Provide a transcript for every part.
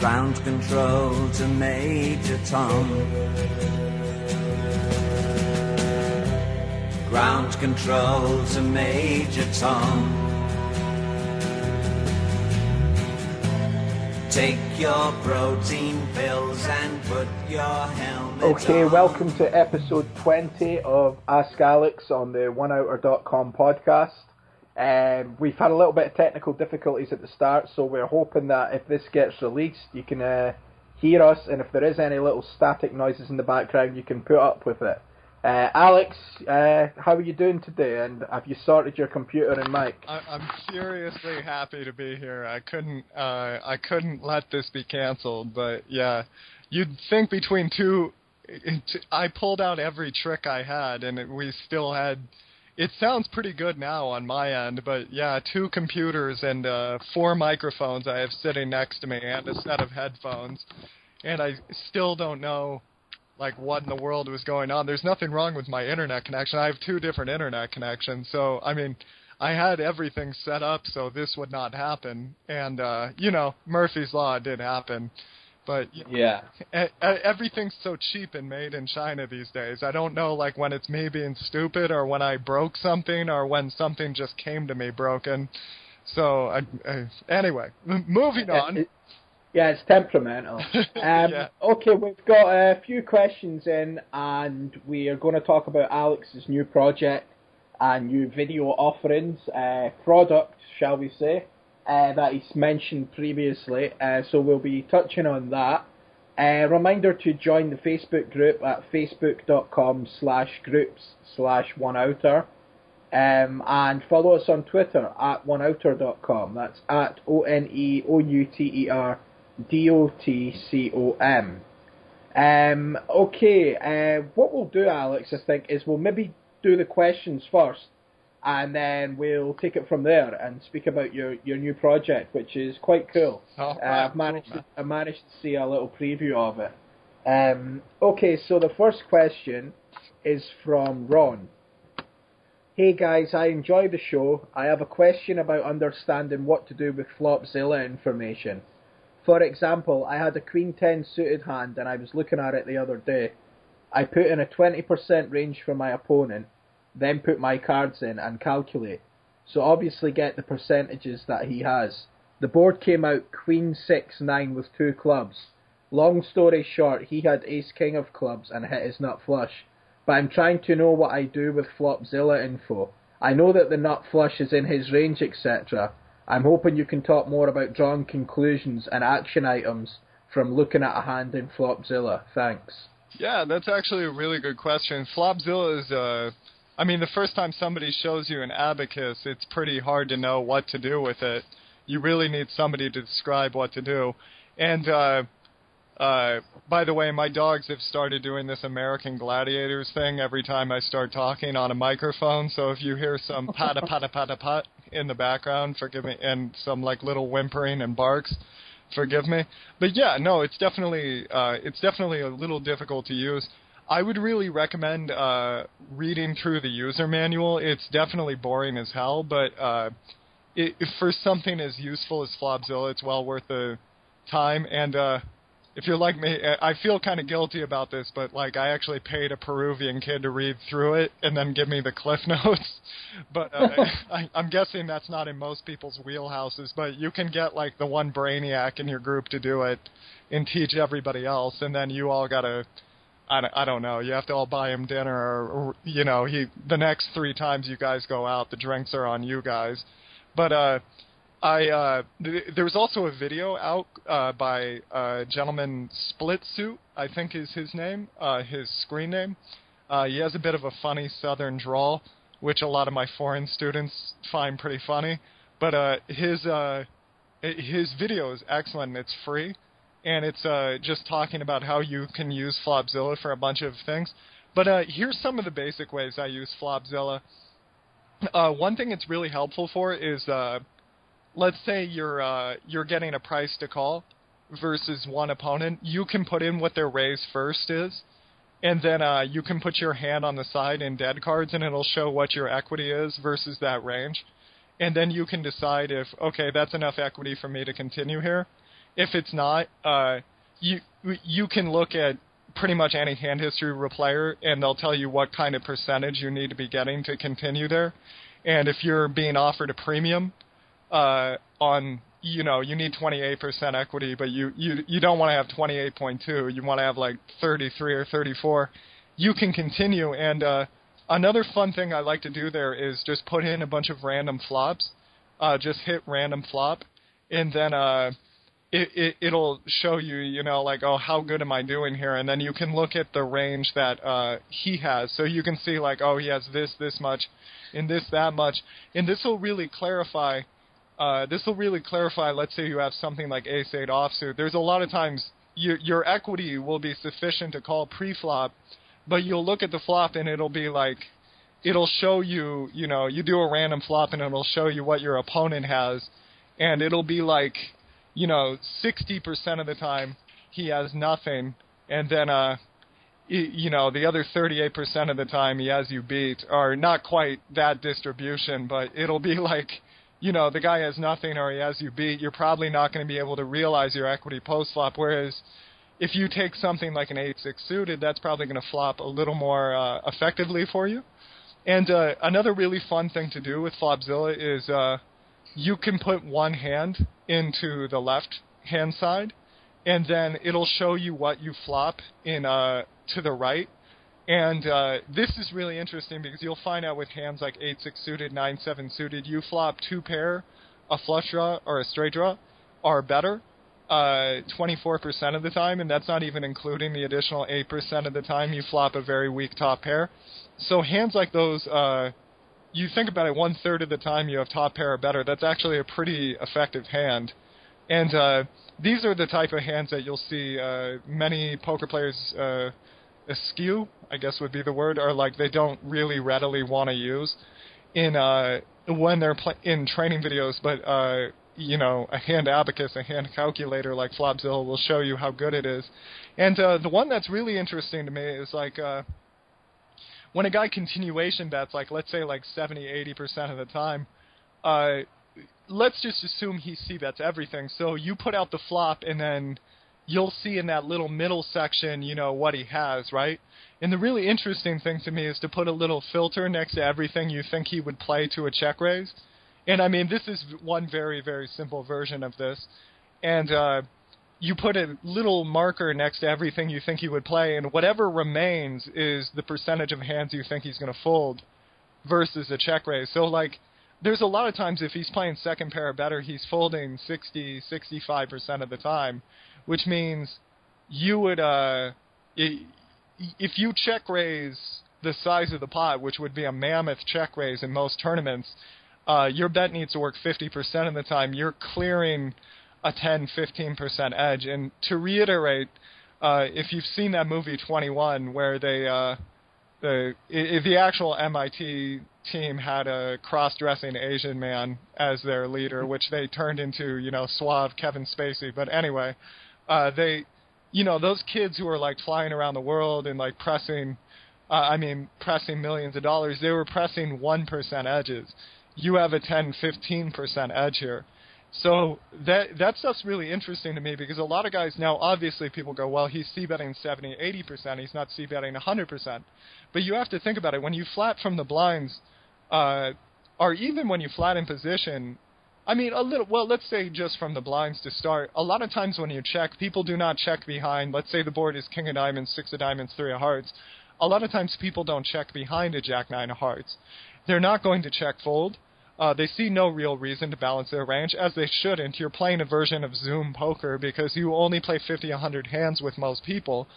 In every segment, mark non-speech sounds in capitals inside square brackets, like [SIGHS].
Ground control to Major Tom. Ground control to Major Tom. Take your protein pills and put your helmet Okay, on. welcome to episode 20 of Ask Alex on the OneOuter.com podcast. Um, we've had a little bit of technical difficulties at the start, so we're hoping that if this gets released, you can uh, hear us, and if there is any little static noises in the background, you can put up with it. Uh, Alex, uh, how are you doing today? And have you sorted your computer and mic? I, I'm seriously happy to be here. I couldn't, uh, I couldn't let this be canceled. But yeah, you'd think between two, it, I pulled out every trick I had, and it, we still had. It sounds pretty good now on my end, but yeah, two computers and uh, four microphones I have sitting next to me, and a set of headphones, and I still don't know like what in the world was going on. There's nothing wrong with my internet connection. I have two different internet connections, so I mean, I had everything set up so this would not happen, and uh, you know, Murphy's law did happen. But Yeah. everything's so cheap and made in China these days. I don't know, like when it's me being stupid, or when I broke something, or when something just came to me broken. So, I, I, anyway, moving on. Yeah, it's temperamental. [LAUGHS] Um, Yeah. Okay, we've got a few questions in, and we are going to talk about Alex's new project and new video offerings, uh, product, shall we say, uh, that he's mentioned previously. Uh, so we'll be touching on that. Uh, reminder to join the Facebook group at facebook.com slash groups slash oneouter. Um, and follow us on Twitter at oneouter.com. That's at O N E O U T E R D O T C O M. Um, okay, uh, what we'll do, Alex, I think, is we'll maybe do the questions first, and then we'll take it from there and speak about your, your new project, which is quite cool. Oh, Uh, I've managed to, I managed to see a little preview of it. Um, okay, so the first question is from Ron. Hey guys, I enjoy the show. I have a question about understanding what to do with Flopzilla information. For example, I had a Queen 10 suited hand and I was looking at it the other day. I put in a 20% range for my opponent, then put my cards in and calculate. So obviously get the percentages that he has. The board came out Queen 6 9 with two clubs. Long story short, he had Ace King of clubs and hit his nut flush. But I'm trying to know what I do with Flopzilla info. I know that the nut flush is in his range, etc. I'm hoping you can talk more about drawing conclusions and action items from looking at a hand in Flopzilla. Thanks. Yeah, that's actually a really good question. Flopzilla is, uh, I mean, the first time somebody shows you an abacus, it's pretty hard to know what to do with it. You really need somebody to describe what to do. And, uh, uh, by the way, my dogs have started doing this American Gladiators thing every time I start talking on a microphone. So if you hear some [LAUGHS] pata pata pata pat in the background, forgive me, and some like little whimpering and barks, forgive me. But yeah, no, it's definitely uh, it's definitely a little difficult to use. I would really recommend uh, reading through the user manual. It's definitely boring as hell, but uh, it, for something as useful as Flopzilla, it's well worth the time. And uh, if you're like me, I feel kind of guilty about this, but like I actually paid a Peruvian kid to read through it and then give me the cliff [LAUGHS] notes. But uh, [LAUGHS] I, I'm guessing that's not in most people's wheelhouses. But you can get like the one brainiac in your group to do it and teach everybody else, and then you all gotta. I don't, I don't know. You have to all buy him dinner, or, or you know, he the next three times you guys go out, the drinks are on you guys. But uh, I uh, th- there was also a video out uh, by a gentleman Split Suit, I think is his name, uh, his screen name. Uh, he has a bit of a funny Southern drawl, which a lot of my foreign students find pretty funny. But uh, his uh, his video is excellent. It's free, and it's uh, just talking about how you can use Flopzilla for a bunch of things. But uh, here's some of the basic ways I use Flopzilla. Uh, one thing it's really helpful for is, uh, let's say you're uh, you're getting a price to call versus one opponent. You can put in what their raise first is, and then uh, you can put your hand on the side in dead cards, and it'll show what your equity is versus that range. And then you can decide if okay, that's enough equity for me to continue here. If it's not, uh, you you can look at pretty much any hand history of a player, and they'll tell you what kind of percentage you need to be getting to continue there. And if you're being offered a premium uh, on, you know, you need 28% equity, but you you you don't want to have 28.2. You want to have like 33 or 34. You can continue. And uh, another fun thing I like to do there is just put in a bunch of random flops. Uh, just hit random flop, and then uh, it, it it'll show you, you know, like oh how good am I doing here, and then you can look at the range that uh, he has, so you can see like oh he has this this much, and this that much, and this will really clarify. Uh, this will really clarify. Let's say you have something like ace eight offsuit. There's a lot of times your your equity will be sufficient to call pre-flop, but you'll look at the flop and it'll be like it'll show you, you know, you do a random flop and it'll show you what your opponent has, and it'll be like you know, 60% of the time he has nothing, and then, uh, you know, the other 38% of the time he has you beat, or not quite that distribution, but it'll be [LAUGHS] like, you know, the guy has nothing or he has you beat, you're probably not going to be able to realize your equity post flop. Whereas if you take something like an 8 6 suited, that's probably going to flop a little more uh, effectively for you. And uh, another really fun thing to do with Flopzilla is uh, you can put one hand into the left hand side, and then it'll show you what you flop in uh, to the right. And uh, this is really interesting because you'll find out with hands like 8 6 suited, 9 7 suited, you flop two pair, a flush draw, or a straight draw are better uh, 24% of the time, and that's not even including the additional 8% of the time you flop a very weak top pair. So hands like those, uh, you think about it, one third of the time you have top pair or better. That's actually a pretty effective hand. And uh, these are the type of hands that you'll see uh, many poker players uh, askew, I guess would be the word, or like they don't really readily want to use in uh, when they're pl- in training videos. But uh, you know, a hand abacus, a hand calculator like Flopzilla will show you how good it is. And uh, the one that's really interesting to me is like. Uh, when a guy continuation bets, like let's say like 70, 80 percent of the time, uh, let's just assume he c bets everything. So you put out the flop, and then you'll see in that little middle section, you know, what he has, right? And the really interesting thing to me is to put a little filter next to everything you think he would play to a check raise. And I mean, this is one very, very simple version of this. And uh, you put a little marker next to everything you think he would play, and whatever remains is the percentage of hands you think he's going to fold versus a check raise. So, like, there's a lot of times if he's playing second pair or better, he's folding 60, 65% of the time, which means you would, uh, if you check raise the size of the pot, which would be a mammoth check raise in most tournaments, uh, your bet needs to work 50% of the time. You're clearing a 10, 15% edge. And to reiterate, uh, if you've seen that movie 21, where they uh, the the actual MIT team had a cross-dressing Asian man as their leader, which they turned into you know suave Kevin Spacey. But anyway, uh, they you know those kids who are like flying around the world and like pressing. Uh, I mean, pressing millions of dollars. They were pressing one percent edges. You have a 10, 15 percent edge here. So that that stuff's really interesting to me because a lot of guys now obviously people go, well, he's c betting 70, 80 percent, he's not c betting 100 percent. But you have to think about it when you flat from the blinds, uh, or even when you flat in position. I mean, a little. Well, let's say just from the blinds to start. A lot of times when you check, people do not check behind. Let's say the board is king of diamonds, six of diamonds, three of hearts. A lot of times people don't check behind a jack nine of hearts. They're not going to check fold uh, they see no real reason to balance their range, as they shouldn't. You're playing a version of Zoom poker because you only play 50, 100 hands with most people,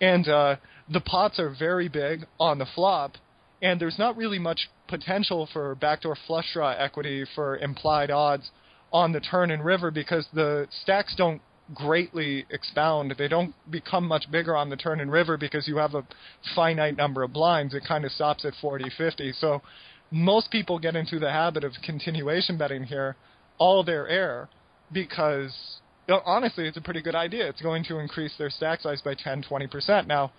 and uh, the pots are very big on the flop, and there's not really much potential for backdoor flush draw equity for implied odds on the turn and river because the stacks don't greatly expound. They don't become much bigger on the turn and river because you have a finite number of blinds. It kind of stops at 40, 50. So most people get into the habit of continuation betting here all their air because honestly it's a pretty good idea. It's going to increase their stack size by 10, 20%. Now,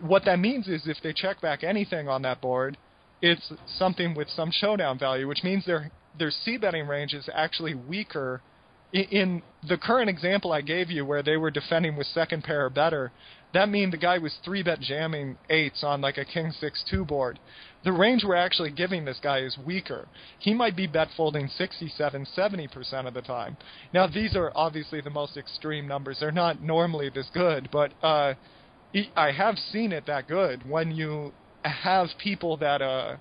what that means is if they check back anything on that board, it's something with some showdown value, which means their their c betting range is actually weaker in, in the current example I gave you, where they were defending with second pair or better, that mean the guy was three bet jamming eights on like a king six two board. The range we're actually giving this guy is weaker. He might be bet folding 67, 70% of the time. Now these are obviously the most extreme numbers. They're not normally this good, but uh, I have seen it that good when you have people that uh,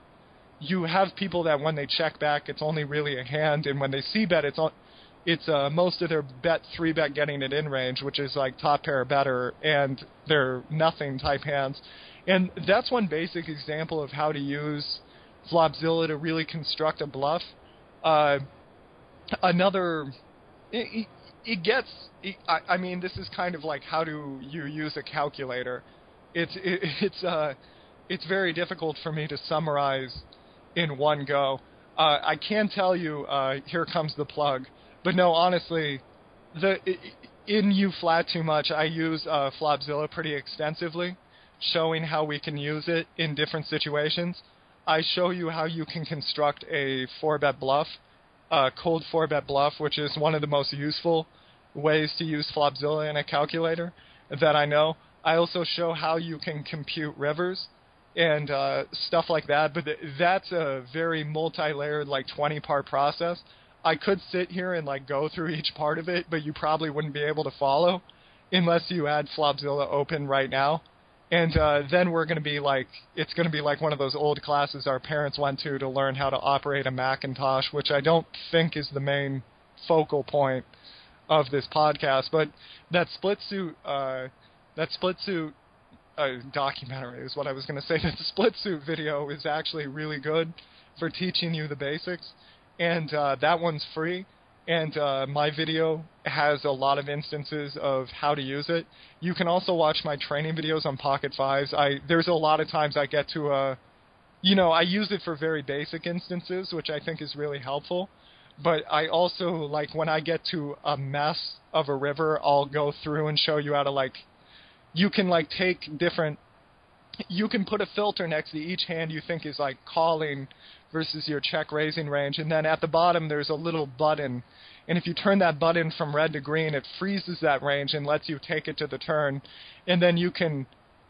you have people that when they check back, it's only really a hand, and when they c bet, it's on it's uh, most of their bet three bet getting it in range, which is like top pair or better, and they're nothing type hands. And that's one basic example of how to use Flopzilla to really construct a bluff. Uh, another, it, it gets. It, I, I mean, this is kind of like how do you use a calculator? It's it, [LAUGHS] it's uh, it's very difficult for me to summarize in one go. Uh, I can tell you, uh, here comes the plug. But no, honestly, the in you flat too much. I use uh, Flopzilla pretty extensively, showing how we can use it in different situations. I show you how you can construct a four bet bluff, a cold four bet bluff, which is one of the most useful ways to use Flopzilla in a calculator that I know. I also show how you can compute rivers and uh, stuff like that. But th- that's a very multi-layered, like 20-part process. I could sit here and like go through each part of it, but you probably wouldn't be able to follow unless you had Flopzilla open right now. And uh, then we're going to be like, it's going to be like one of those old classes our parents went to to learn how to operate a Macintosh, which I don't think is the main focal point of this podcast. But that split suit, uh, that SplitSuit uh, documentary is what I was going to say. That [LAUGHS] the SplitSuit video is actually really good for teaching you the basics and uh, that one's free. And uh, my video has a lot of instances of how to use it. You can also watch my training videos on PocketFives. I there's a lot of times I get to a, uh, you know, I use it for very basic instances, which I think is really helpful. But I also like when I get to a mess of a river, I'll go through and show you how to like, you can like take different you can put a filter next to each hand you think is like calling versus your check raising range. And then at the bottom, there's a little button. And if you turn that button from red to green, it freezes that range and lets you take it to the turn. And then you can,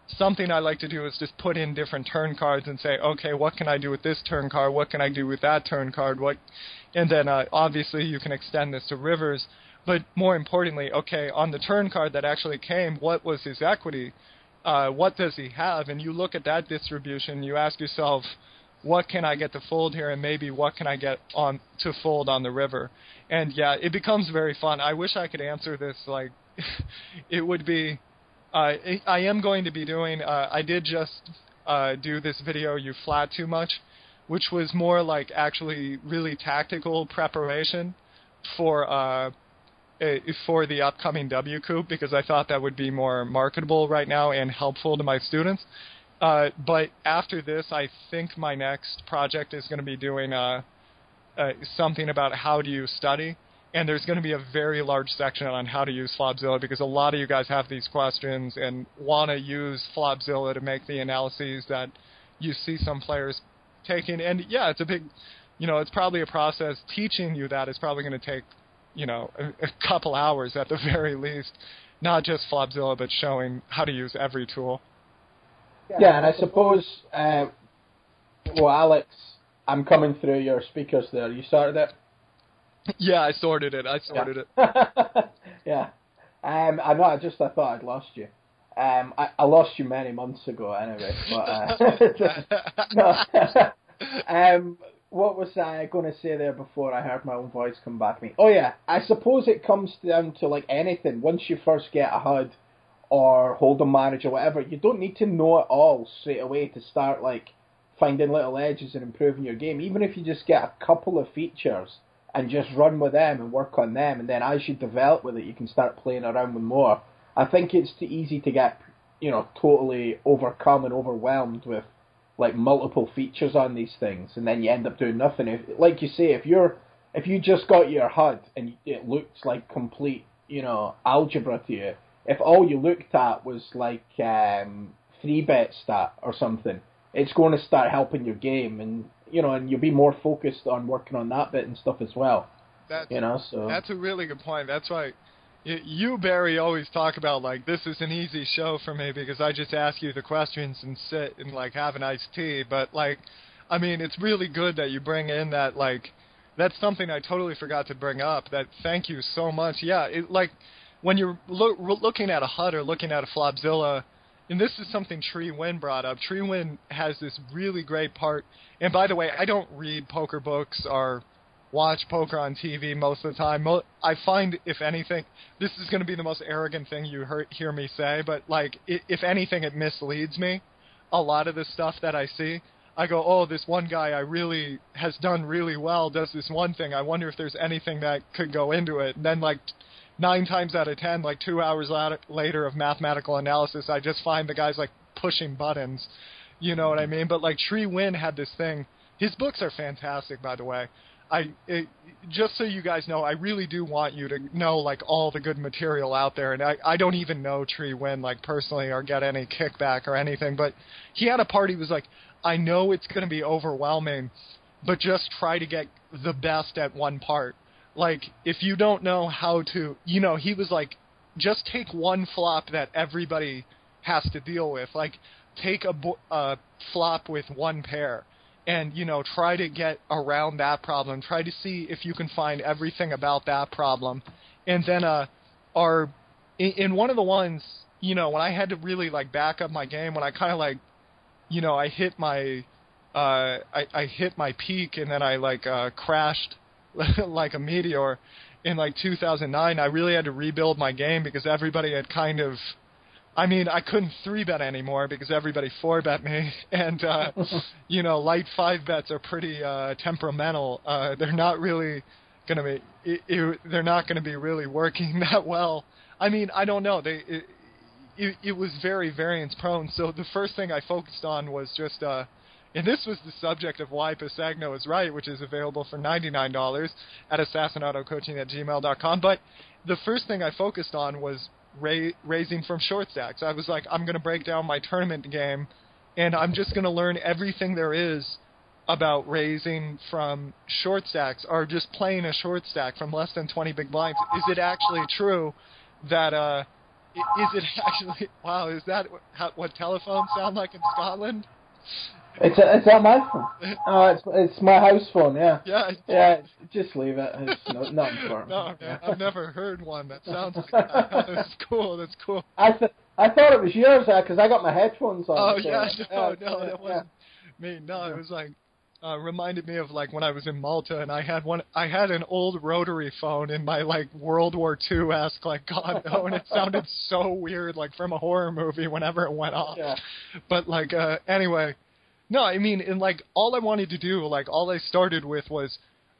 something I like to do is just put in different turn cards and say, okay, what can I do with this turn card? What can I do with that turn card? What, and then uh, obviously you can extend this to rivers. But more importantly, okay, on the turn card that actually came, what was his equity? Uh, what does he have? And you look at that distribution, you ask yourself, what can I get to fold here, and maybe what can I get on to fold on the river. And yeah, it becomes very fun. I wish I could answer this like [LAUGHS] it would be. Uh, I am going to be doing. Uh, I did just uh, do this video. You flat too much, which was more like actually really tactical preparation for uh, for the upcoming WCOOP because I thought that would be more marketable right now and helpful to my students. Uh, but after this, I think my next project is going to be doing uh, uh, something about how do you study. And there's going to be a very large section on how to use Flopzilla because a lot of you guys have these questions and want to use Flopzilla to make the analyses that you see some players taking. And yeah, it's a big, you know, it's probably a process. Teaching you that is probably going to take, you know, a, a couple hours at the [LAUGHS] very least. Not just Flopzilla, but showing how to use every tool. Yeah, and I suppose, uh, well, Alex, I'm coming through your speakers there. You started it? [LAUGHS] Yeah, I sorted it. I sorted yeah. it. [LAUGHS] yeah. Um, I know. I just I thought I'd lost you. Um, I, I lost you many months ago, anyway. But uh, um, what was I going to say there before I heard my own voice come back to me? Oh yeah, I suppose it comes down to like anything. Once you first get a HUD or Hold'em Manager, whatever, you don't need to know it all straight away to start like finding little edges and improving your game. Even if you just get a couple of features and just run with them and work on them, and then as you develop with it, you can start playing around with more. I think it's too easy to get, you know, totally overcome and overwhelmed with like multiple features on these things, and then you end up doing nothing. If, like you say, if you're if you just got your HUD and it looks like complete, you know, algebra to you, if all you looked at was like um, three bet stat or something, it's going to start helping your game, and you know, and you'll be more focused on working on that bit and stuff as well. That's You know, so That's a really good point. That's why you, Barry, always talk about like this is an easy show for me because I just ask you the questions and sit and like have an iced tea. But like, I mean, it's really good that you bring in that like that's something I totally forgot to bring up. That thank you so much. Yeah, it like when you're loo- looking at a HUD or looking at a Flopzilla. And this is something Tree Win brought up. Tree Win has this really great part. And by the way, I don't read poker books or watch poker on TV most of the time. I find, if anything, this is going to be the most arrogant thing you hear, hear me say, but like, if anything, it misleads me. A lot of the stuff that I see, I go, oh, this one guy I really has done really well does this one thing. I wonder if there's anything that could go into it. And then like nine times out of ten, like two hours later of mathematical analysis, I just find the guy's like pushing buttons. You know what I mean? But like Tree Win had this thing. His books are fantastic, by the way. I it, just so you guys know, I really do want you to know like all the good material out there, and I I don't even know Tree Win like personally or get any kickback or anything, but he had a part. He was like, I know it's going to be overwhelming, but just try to get the best at one part. Like if you don't know how to, you know, he was like, just take one flop that everybody has to deal with. Like take a bo- uh, flop with one pair and you know try to get around that problem. Try to see if you can find everything about that problem. And then uh our in, in one of the ones you know when i had to really like back up my game when i kind of like you know i hit my uh i i hit my peak and then i like uh crashed [LAUGHS] like a meteor in like 2009 i really had to rebuild my game because everybody had kind of I mean, I couldn't three bet anymore because everybody four bet me, [LAUGHS] and uh, [LAUGHS] you know, light five bets are pretty uh, temperamental. Uh, they're not really gonna be. It, it, they're not gonna be really working [LAUGHS] that well. I mean, I don't know. They. It, it, it was very variance prone. So the first thing I focused on was just. Uh, and this was the subject of why Pisagno is right, which is available for $99 at assassinatocoaching at gmail.com. But the first thing I focused on was ra- raising from short stacks. I was like, I'm going to break down my tournament game, and I'm just going to learn everything there is about raising from short stacks or just playing a short stack from less than 20 big blinds. Is it actually true that uh is it [LAUGHS] actually wow, is that what telephones sound like in Scotland? It's it's not my phone. [LAUGHS] Oh, it's it's my house phone. Yeah. Yeah. Yeah, just leave it. It's no, not [LAUGHS] important. No, I've never heard one that sounds [LAUGHS] like that. That's cool. That's cool. I th- I thought it was yours because I got my headphones on. Oh so- yeah, no, no, that yeah. wasn't me. No, it was like uh reminded me of like when I was in Malta and I had one I had an old rotary phone in my like World War II esque like God no and it sounded so weird like from a horror movie whenever it went off. Yeah. But like uh anyway, no, I mean and like all I wanted to do, like all I started with was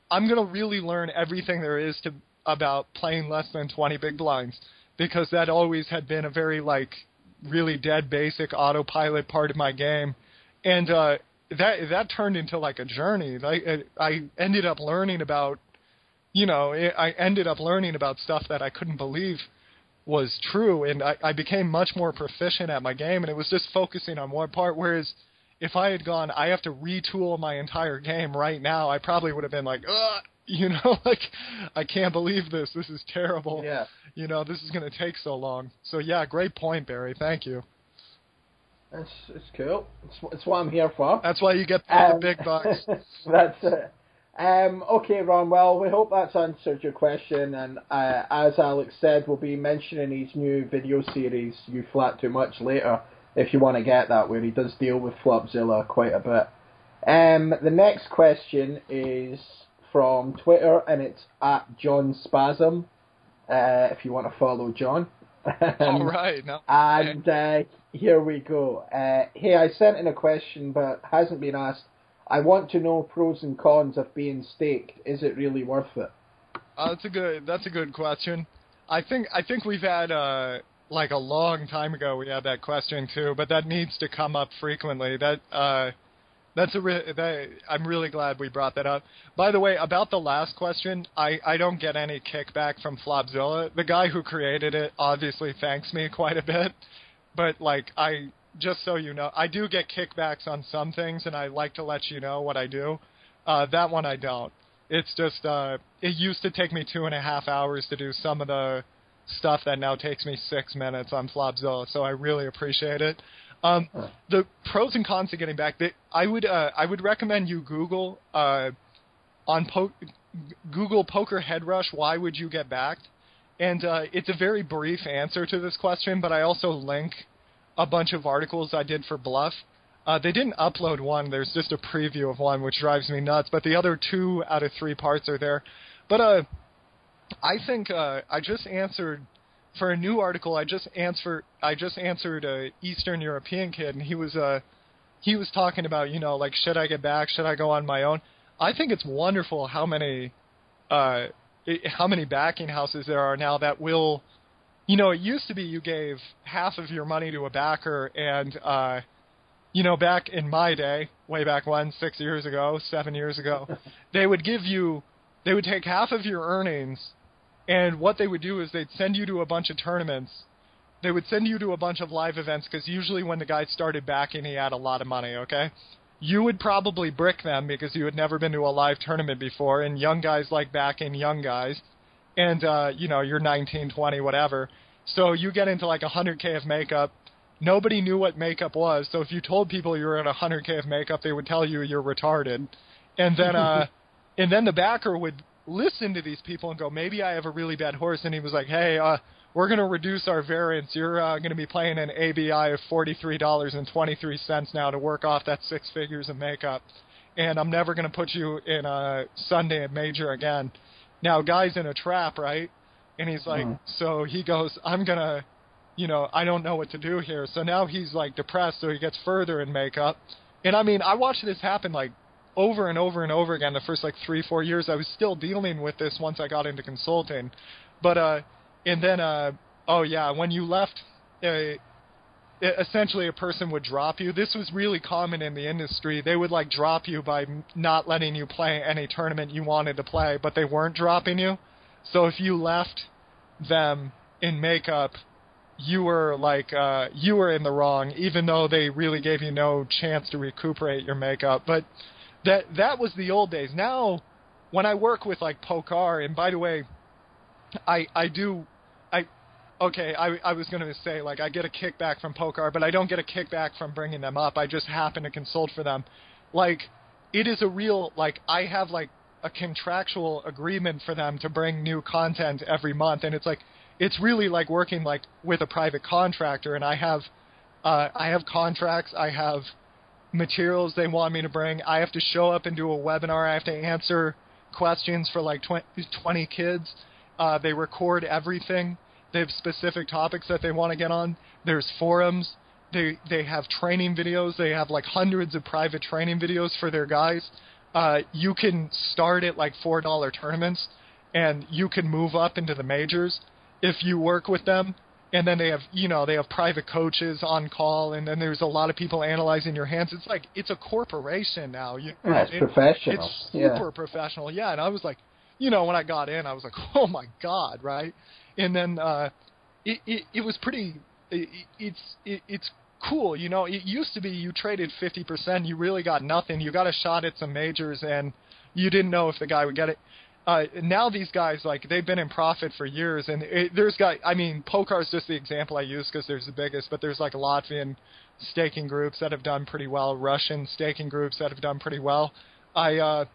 I'm gonna really learn everything there is to about playing less than twenty big blinds because that always had been a very like really dead basic autopilot part of my game, and uh, that that turned into like a journey. I I ended up learning about, you know, I ended up learning about stuff that I couldn't believe was true, and I, I became much more proficient at my game, and it was just focusing on one part. Whereas if I had gone, I have to retool my entire game right now, I probably would have been like, Ugh! [LAUGHS] you know, [LAUGHS] like I can't believe this. This is terrible. Yeah. You know, this is going to take so long. So yeah, great point, Barry. Thank you. It's it's cool. It's, it's what I'm here for. That's why you get Um, the big bucks. [LAUGHS] that's it. Um, okay, Ron. Well, we hope that's answered your question. And uh, as Alex said, we'll be mentioning his new video series, "You Flat Too Much," later. If you want to get that, where he does deal with Flopzilla quite a bit. Um, the next question is from Twitter, and it's at John Spasm. Uh, if you want to follow John. [LAUGHS] All right. No. And uh, here we go. Uh, hey, I sent in a question, but hasn't been asked. I want to know pros and cons of being staked. Is it really worth it? Uh, that's a good. That's a good question. I think. I think we've had uh, like a long time ago we had that question too, but that needs to come up frequently. That uh, that's a. Re- that, I'm really glad we brought that up. By the way, about the last question, I I don't get any kickback from Flopzilla. The guy who created it obviously thanks me quite a bit, but like I just so you know, I do get kickbacks on some things, and I like to let you know what I do. Uh, that one I don't. It's just uh, it used to take me two and a half hours to do some of the stuff that now takes me six minutes on Flopzilla. So I really appreciate it. Um, the pros and cons of getting back. I would uh, I would recommend you Google uh, on po- Google Poker Head Rush. Why would you get backed? And uh, it's a very brief answer to this question, but I also link a bunch of articles I did for Bluff. Uh, they didn't upload one. There's just a preview of one, which drives me nuts. But the other two out of three parts are there. But uh, I think uh, I just answered for a new article. I just answered I just answered a Eastern European kid, and he was uh, he was talking about you know like should I get back? Should I go on my own? I think it's wonderful how many uh, how many backing houses there are now that will, you know, it used to be you gave half of your money to a backer, and uh, you know, back in my day, way back when, six years ago, seven years ago, [LAUGHS] they would give you, they would take half of your earnings, and what they would do is they'd send you to a bunch of tournaments. They would send you to a bunch of live events because usually when the guy started backing, he had a lot of money. Okay, you would probably brick them because you had never been to a live tournament before, and young guys like backing young guys, and uh, you know you're 19, 20, whatever. So you get into like 100k of makeup. Nobody knew what makeup was, so if you told people you were at 100k of makeup, they would tell you you're retarded, and then uh, [LAUGHS] and then the backer would listen to these people and go, maybe I have a really bad horse, and he was like, hey, uh, we're going to reduce our variance. You're uh, going to be playing an ABI of $43.23 now to work off that six figures of makeup. And I'm never going to put you in a Sunday major again. Now, guy's in a trap, right? And he's like, Mhm. so he goes, I'm going to, you know, I don't know what to do here. So now he's like depressed, so he gets further in makeup. And I mean, I watched this happen like over and over and over again the first like three, four years. I was still dealing with this once I got into consulting. But, uh, and then uh oh yeah when you left uh, essentially a person would drop you this was really common in the industry they would like drop you by not letting you play any tournament you wanted to play but they weren't dropping you so if you left them in makeup you were like uh you were in the wrong even though they really gave you no chance to recuperate your makeup but that that was the old days now when i work with like pokar and by the way I I do I okay I I was to say like I get a kickback from Pokar, but I don't get a kickback from bringing them up. I just happen to consult for them. Like it is a real like I have like a contractual agreement for them to bring new content every month, and it's like it's really like working like with a private contractor, and I have uh, I have contracts, I have materials they want me to bring. I have to show up and do a webinar. I have to answer questions for like 20, 20 kids. Uh, they record everything. They have specific topics that they want to get on. There's forums. They they have training videos. They have like hundreds of private training videos for their guys. Uh, you can start at like four dollar tournaments, and you can move up into the majors if you work with them. And then they have you know they have private coaches on call, and then there's a lot of people analyzing your hands. It's like it's a corporation now. You, Yeah, it's it- professional. It's Yeah. super professional. Yeah, and I was like, you know, when I got in, I was like, [LAUGHS] oh my god, right? And then uh, it, it it was pretty. It, it's it, it's cool, you know. It used to be you traded fifty percent, you really got nothing. You got a shot at some majors, and you didn't know if the guy would get it. Uh, now these guys like they've been in profit for years, and it, there's guy. I mean, Pokar's just the example I use because there's the biggest, but there's like Latvian staking groups that have done pretty well, Russian staking groups that have done pretty well. I uh,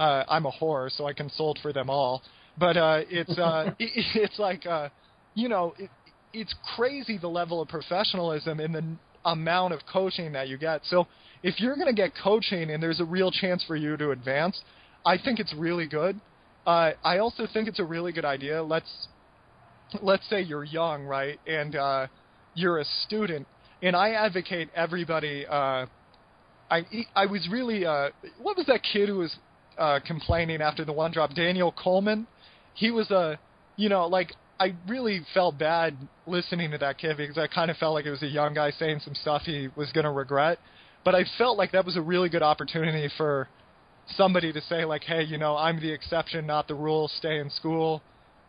uh, I'm a whore, so I consult for them all. But uh, it's uh, it, [LAUGHS] [LAUGHS] it's like uh, you know, it, it's crazy the level of professionalism and the amount of coaching that you get. So if you're going to get coaching and there's a real chance for you to advance, I think it's really good. Uh, I also think it's a really good idea. Let's let's say you're young, right, and uh, you're a student, and I advocate everybody. Uh, I I was really uh, what was that kid who was uh, complaining after the one drop? Daniel Colman. He was a you know like I really felt bad listening to that kid because I kind of felt like it was a young guy saying some stuff he was going to regret. But I felt like that was a really good opportunity for somebody to say like, hey, you know, I'm the exception, not the rule. Stay in school,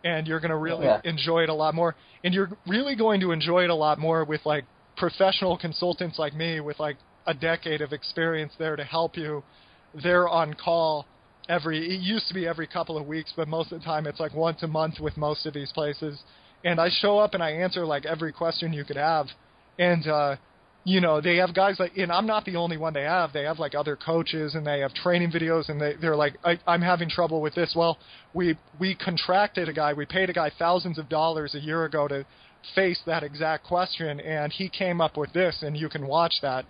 and you're going to really Yeah. enjoy it a lot more. And you're really going to enjoy it a lot more with like professional consultants like me with like a decade of experience there to help you. They're on call, every. It used to be every couple of weeks, but most of the time it's like once a month with most of these places. And I show up and I answer like every question you could have, and uh, you know they have guys like, and I'm not the only one they have. They have like other coaches and they have training videos, and they they're like, I, I'm having trouble with this. Well, we we contracted a guy, we paid a guy thousands of dollars a year ago to face that exact question, and he came up with this, and you can watch that,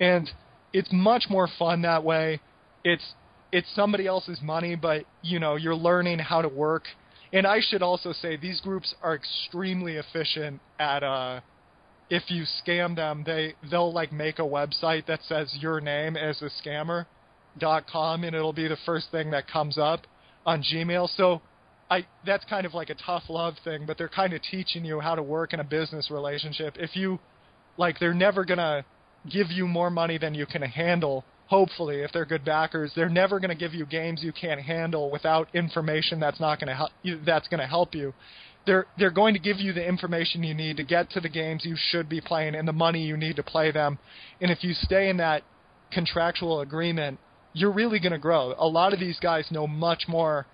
and it's much more fun that way. It's it's somebody else's money, but you know you're learning how to work. And I should also say these groups are extremely efficient at uh if you scam them, they they'll like make a website that says your name as a scammer dot com and it'll be the first thing that comes up on Gmail. So I that's kind of like a tough love thing, but they're kind of teaching you how to work in a business relationship. If you like they're never going to give you more money than you can handle. Hopefully, if they're good backers, they're never going to give you games you can't handle without information that's not going to help. That's going to help you. They're they're going to give you the information you need to get to the games you should be playing and the money you need to play them. And if you stay in that contractual agreement, you're really going to grow. A lot of these guys know much more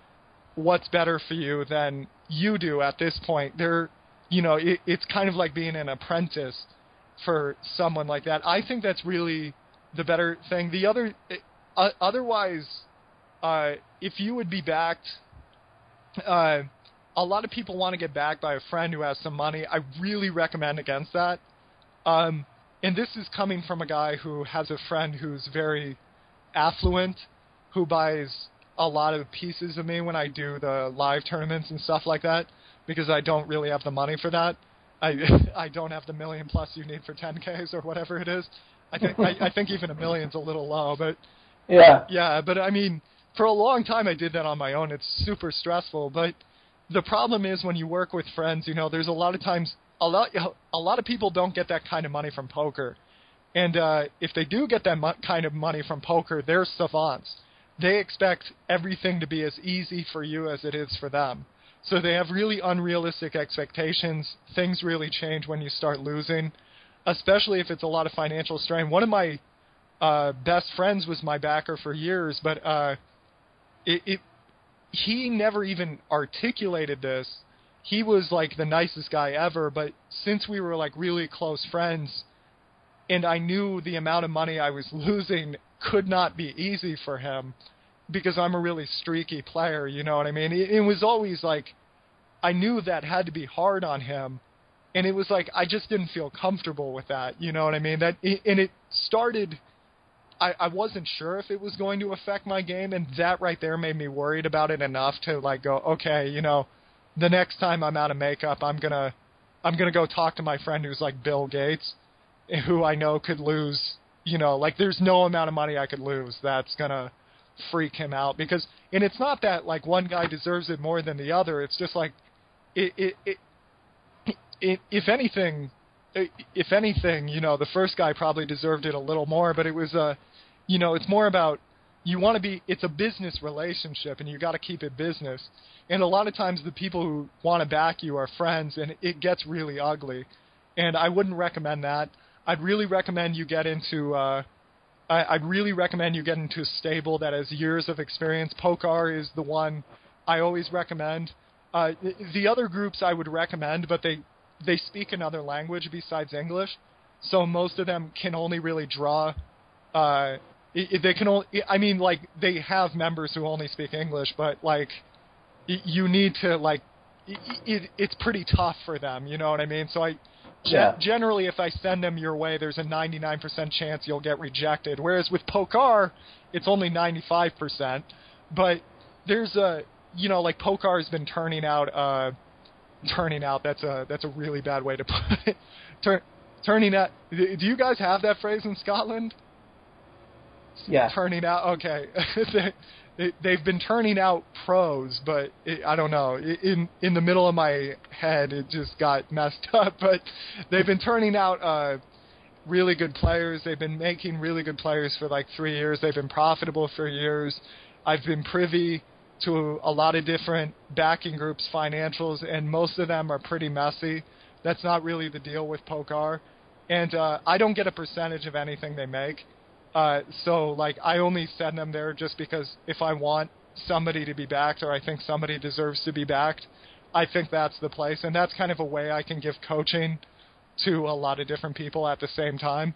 what's better for you than you do at this point. They're, you know, it, it's kind of like being an apprentice for someone like that. I think that's really the better thing. The other, uh, otherwise, uh, if you would be backed, uh, a lot of people want to get backed by a friend who has some money. I really recommend against that. Um, and this is coming from a guy who has a friend who's very affluent, who buys a lot of pieces of me when I do the live tournaments and stuff like that, because I don't really have the money for that. I [LAUGHS] I don't have the million plus you need for 10ks or whatever it is. I think I, I think even a million's a little low, but Yeah. yeah, but I mean, for a long time I did that on my own. It's super stressful, but the problem is when you work with friends, you know, there's a lot of times a lot a lot of people don't get that kind of money from poker. And uh if they do get that mo- kind of money from poker, they're savants. They expect everything to be as easy for you as it is for them. So they have really unrealistic expectations. Things really change when you start losing, especially if it's a lot of financial strain. One of my uh, best friends was my backer for years, but uh, it, it he never even articulated this. He was like the nicest guy ever, but since we were like really close friends, and I knew the amount of money I was [LAUGHS] losing could not be easy for him because I'm a really streaky player, you know what I mean? It, it was always like I knew that had to be hard on him, and it was like I just didn't feel comfortable with that, you know what I mean? That and it started. I, I wasn't sure if it was going to affect my game, and that right there made me worried about it enough to like go, okay, you know, the next time I'm out of makeup, I'm gonna, I'm gonna go talk to my friend who's like Bill Gates, who I know could lose, you know, like there's no amount of money I could lose that's gonna freak him out because, and it's not that like one guy deserves it more than the other. It's just like, it, it, it, it if anything, if anything, you know, the first guy probably deserved it a little more, but it was a, uh, you know, it's more about you want to be. It's a business relationship, and you got to keep it business. And a lot of times, the people who want to back you are friends, and it gets really ugly. And I wouldn't recommend that. I'd really recommend you get into. Uh, I, I'd really recommend you get into a stable that has years of experience. Pokar is the one I always recommend. Uh, the other groups I would recommend, but they they speak another language besides English, so most of them can only really draw. Uh, they can only. I mean, like they have members who only speak English, but like you need to like. It, it's pretty tough for them, you know what I mean? So I, yeah. generally, if I send them your way, there's a 99% chance you'll get rejected. Whereas with Pokar, it's only 95%. But there's a, you know, like Pokar has been turning out, uh, turning out. That's a that's a really bad way to put it. [LAUGHS] Tur- turning out. Do you guys have that phrase in Scotland? Yeah. Turning out. Okay. [LAUGHS] they, they've been turning out pros, but it, I don't know. In in the middle of my head, it just got messed [LAUGHS] up. But they've been turning out uh, really good players. They've been making really good players for like three years. They've been profitable for years. I've been privy to a lot of different backing groups' financials, and most of them are pretty messy. That's not really the deal with Pokar, and uh, I don't get a percentage of anything they make. Uh, so like I only send them there just because if I want somebody to be backed or I think somebody deserves to be backed, I think that's the place. And that's kind of a way I can give coaching to a lot of different people at the same time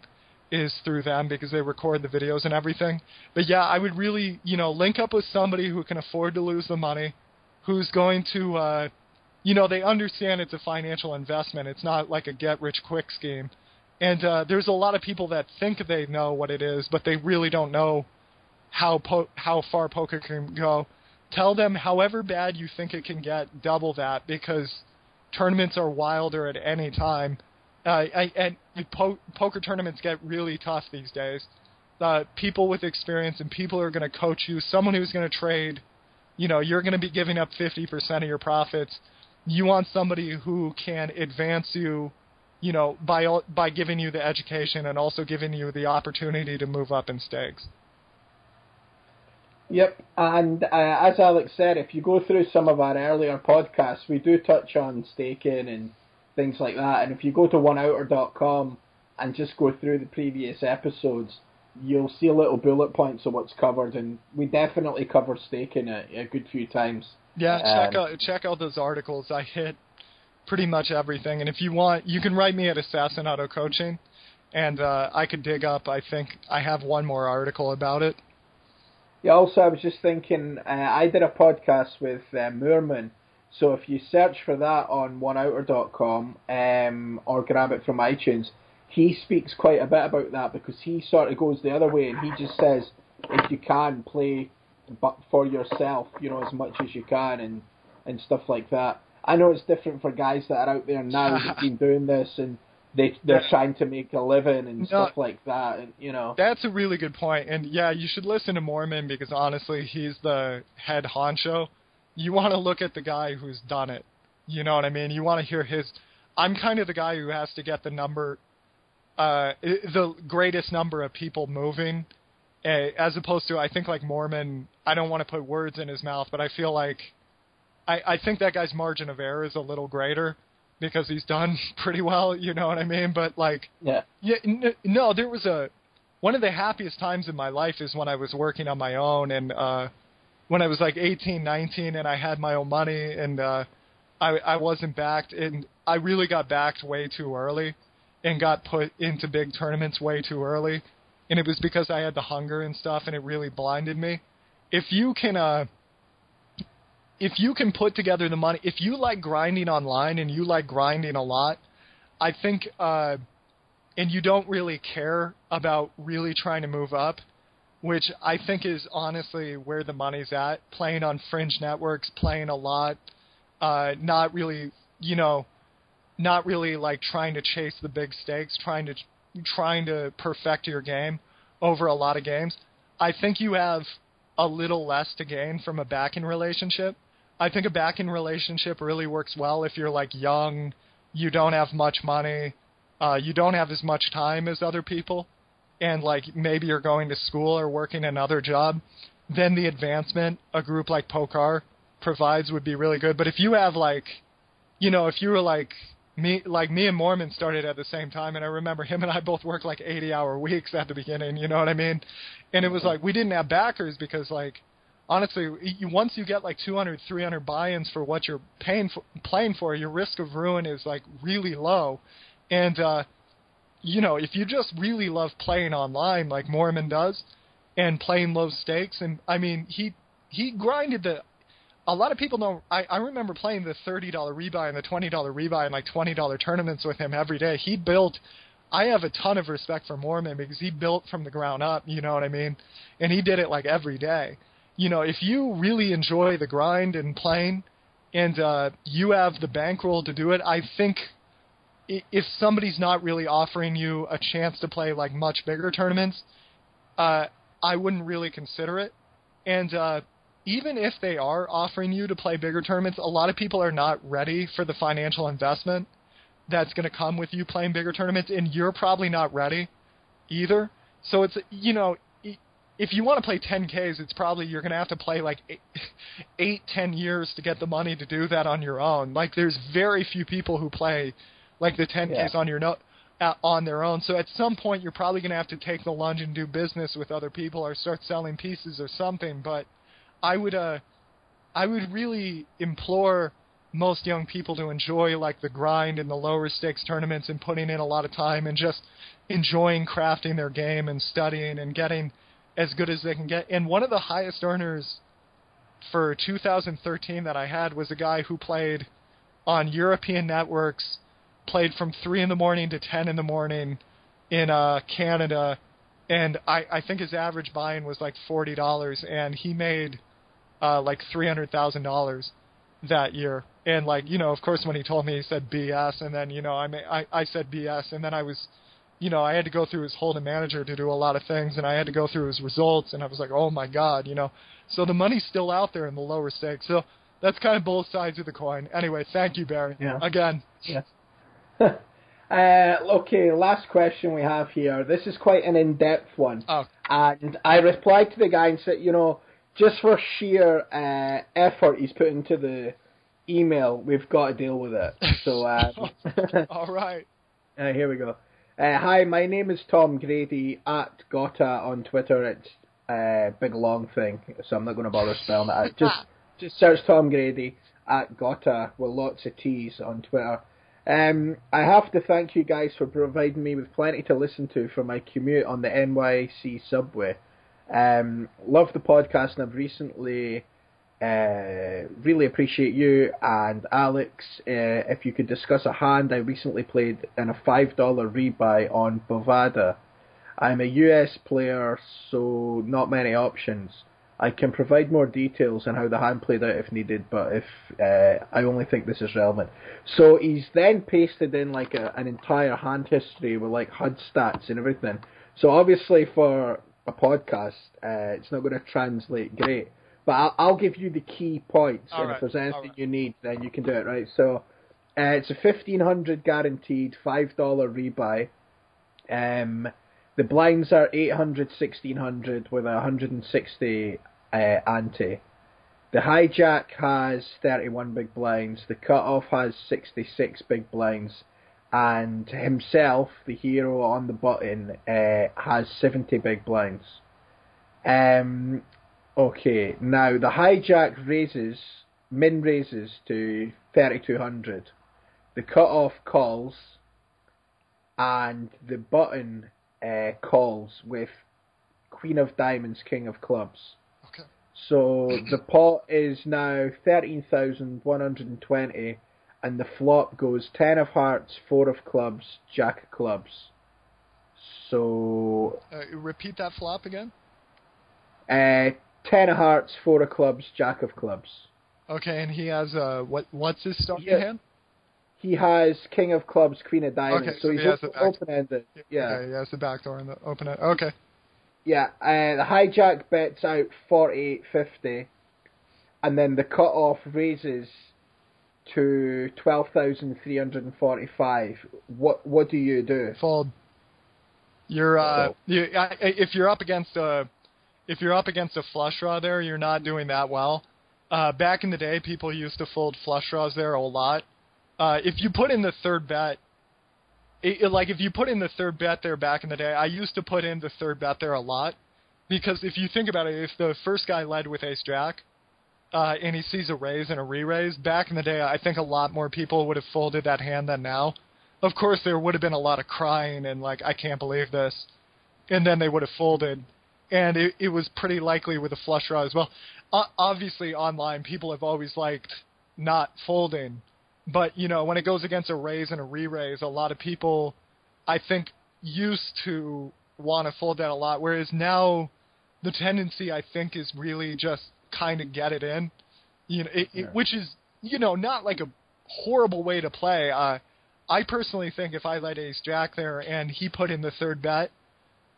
is through them because they record the videos and everything. But yeah, I would really, you know, link up with somebody who can afford to lose the money, who's going to, uh, you know, they understand it's a financial investment. It's not like a get rich quick scheme. And uh, there's a lot of people that think they know what it is, but they really don't know how po- how far poker can go. Tell them however bad you think it can get, double that because tournaments are wilder at any time. Uh, I, and po- poker tournaments get really tough these days. Uh, people with experience and people who are going to coach you, someone who's going to trade, you know, you're going to be giving up 50% of your profits. You want somebody who can advance you, you know, by by giving you the education and also giving you the opportunity to move up in stakes. Yep, and uh, as Alex said, if you go through some of our earlier podcasts, we do touch on staking and things like that. And if you go to oneouter.com and just go through the previous episodes, you'll see little bullet points of what's covered, and we definitely cover staking a, a good few times. Yeah, check um, out check out those articles. I hit pretty much everything, and if you want, you can write me at assassinatocoaching, and uh, I could dig up. I think I have one more article about it. Yeah. Also, I was just thinking. Uh, I did a podcast with uh, Moorman so if you search for that on oneouter.com um, or grab it from iTunes, he speaks quite a bit about that because he sort of goes the other way and he just says if you can play but for yourself, you know, as much as you can and and stuff like that. I know it's different for guys that are out there now that've [LAUGHS] been doing this and they they're trying to make a living and no, stuff like that and you know that's a really good point. point and yeah you should listen to Moorman because honestly he's the head honcho you want to look at the guy who's done it. You know what I mean? You want to hear his. I'm kind of the guy who has to get the number, uh, the greatest number of people moving, uh, as opposed to I think like Moorman. I don't want to put words in his mouth, but I feel like, I I think that guy's margin of error is a little greater because he's done [LAUGHS] pretty well. You know what I mean? But like, yeah, yeah, n- no, there was a one of the happiest times in my life is when I was working on my own and. uh when I was like 18, 19, and I had my own money and uh, I I wasn't backed, and I really got backed way too early, and got put into big tournaments way too early, and it was because I had the hunger and stuff, and it really blinded me. If you can, uh, if you can put together the money, if you like grinding online and you like grinding a lot, I think, uh, and you don't really care about really trying to move up which I think is honestly where the money's at. Playing on fringe networks, playing a lot, uh, not really, you know, not really like trying to chase the big stakes, trying to trying to perfect your game over a lot of games. I think you have a little less to gain from a backing relationship. I think a backing relationship really works well if you're like young, you don't have much money, uh, you don't have as much time as other people and like maybe you're going to school or working another job, then the advancement a group like Pokar provides would be really good. But if you have like, you know, if you were like me, like me and Moorman started at the same time, and I remember him and I both worked like 80 hour weeks at the beginning. You know what I mean? And it was like we didn't have backers because like honestly, you, once you get like 200, 300 buy-ins for what you're paying for, playing for, your risk of ruin is like really low. And uh, you know, if you just really love playing online like Moorman does, and playing low stakes, and I mean, he he grinded the. A lot of people don't. I, I remember playing the thirty dollar rebuy and the twenty dollar rebuy and like twenty dollar tournaments with him every day. He built. I have a ton of respect for Moorman because he built from the ground up. You know what I mean? And he did it like every day. You know, if you really enjoy the grind and playing, and uh, you have the bankroll to do it, I think if somebody's not really offering you a chance to play like much bigger tournaments, uh, I wouldn't really consider it. And uh, even if they are offering you to play bigger tournaments, a lot of people are not ready for the financial investment that's going to come with you playing bigger tournaments, and you're probably not ready either. So it's you know, if you want to play 10Ks, it's probably you're going to have to play like eight, eight, ten years to get the money to do that on your own. Like there's very few people who play like the 10Ks yeah. on your note uh, on their own. So at some point, you're probably going to have to take the lunge and do business with other people or start selling pieces or something. But I would uh I would really implore most young people to enjoy like the grind in the lower stakes tournaments and putting in a lot of time and just enjoying crafting their game and studying and getting as good as they can get. And one of the highest earners for 2013 that I had was a guy who played on European networks, played from three in the morning to ten in the morning in uh, Canada, and I, I think his average buy-in was like forty dollars, and he made uh, like three hundred thousand dollars that year. And like you know, of course, when he told me, he said BS, and then you know, I may, I, I said BS, and then I was, you know, I had to go through his Hold'em manager to do a lot of things, and I had to go through his results, and I was like, oh my god, you know. So the money's still out there in the lower stakes. So that's kind of both sides of the coin. Anyway, thank you, Barry. Yeah. Again. Yes. [LAUGHS] uh, okay, last question we have here. This is quite an in-depth one. Oh. And I replied to the guy and said, you know, just for sheer uh, effort he's put into the email, we've got to deal with it. So, uh, [LAUGHS] [LAUGHS] All right. uh, here we go. Uh, hi, my name is Tom Grady at Gotta on Twitter. It's a big long thing, so I'm not going to bother spelling it out. Just just search Tom Grady at Gotta with lots of T's on Twitter. Um, I have to thank you guys for providing me with plenty to listen to for my commute on the NYC subway. Um, love the podcast, and I've recently uh, really appreciate you and Alex. Uh, if you could discuss a hand I recently played in a five dollar rebuy on Bovada. I'm a US player, so not many options. I can provide more details on how the hand played out if needed, but if uh, I only think this is relevant. So he's then pasted in like a, an entire hand history with like HUD stats and everything. So obviously for a podcast, uh, it's not going to translate great, but I'll, I'll give you the key points, All and right, if there's anything right. you need, then you can do it right. So uh, it's a fifteen hundred guaranteed, five dollar rebuy. Um, the blinds are 800, 1600 with a 160 uh, ante. The hijack has 31 big blinds. The cutoff has 66 big blinds. And himself, the hero on the button, uh, has 70 big blinds. Um, okay, now the hijack raises, min raises to 3200. The cutoff calls, and the button uh, calls with Queen of Diamonds, King of Clubs. So the pot is now 13,120 and the flop goes 10 of hearts, 4 of clubs, Jack of clubs. So Uh, repeat that flop again. uh, 10 of hearts, 4 of clubs, Jack of clubs. Okay, and he has uh what what's his starting Yeah. hand? He has King of clubs, Queen of diamonds, Okay, so so he's he has the open ended. Yeah. Okay, he has the back door in the open end. Okay. Yeah, uh, the hijack bets out forty eight fifty, and then the cut off raises to twelve thousand three hundred and forty five. What what do you do? Fold. You're uh So- you, I, if you're up against a if you're up against a flush draw there, you're not doing that well. Uh, back in the day, people used to fold flush draws there a lot. Uh, if you put in the third bet, it, it- like if you put in the third bet there back in the day, I used to put in the third bet there a lot because if you think about it, if the first guy led with ace jack, uh, and he sees a raise and a re-raise, back in the day, I think a lot more people would have folded that hand than now. Of course, there would have been a lot of crying and like, I can't believe this, and then they would have folded, and it, it was pretty likely with a flush draw as well. O- obviously, online people have always liked not folding, but you know when it goes against a raise and a re-raise, a lot of people, I think, used to want to fold that a lot, whereas now the tendency I think is really just kind of get it in, you know, it, Yeah. it, which is you know not like a horrible way to play. Uh, I personally think if I led Ace Jack there and he put in the third bet,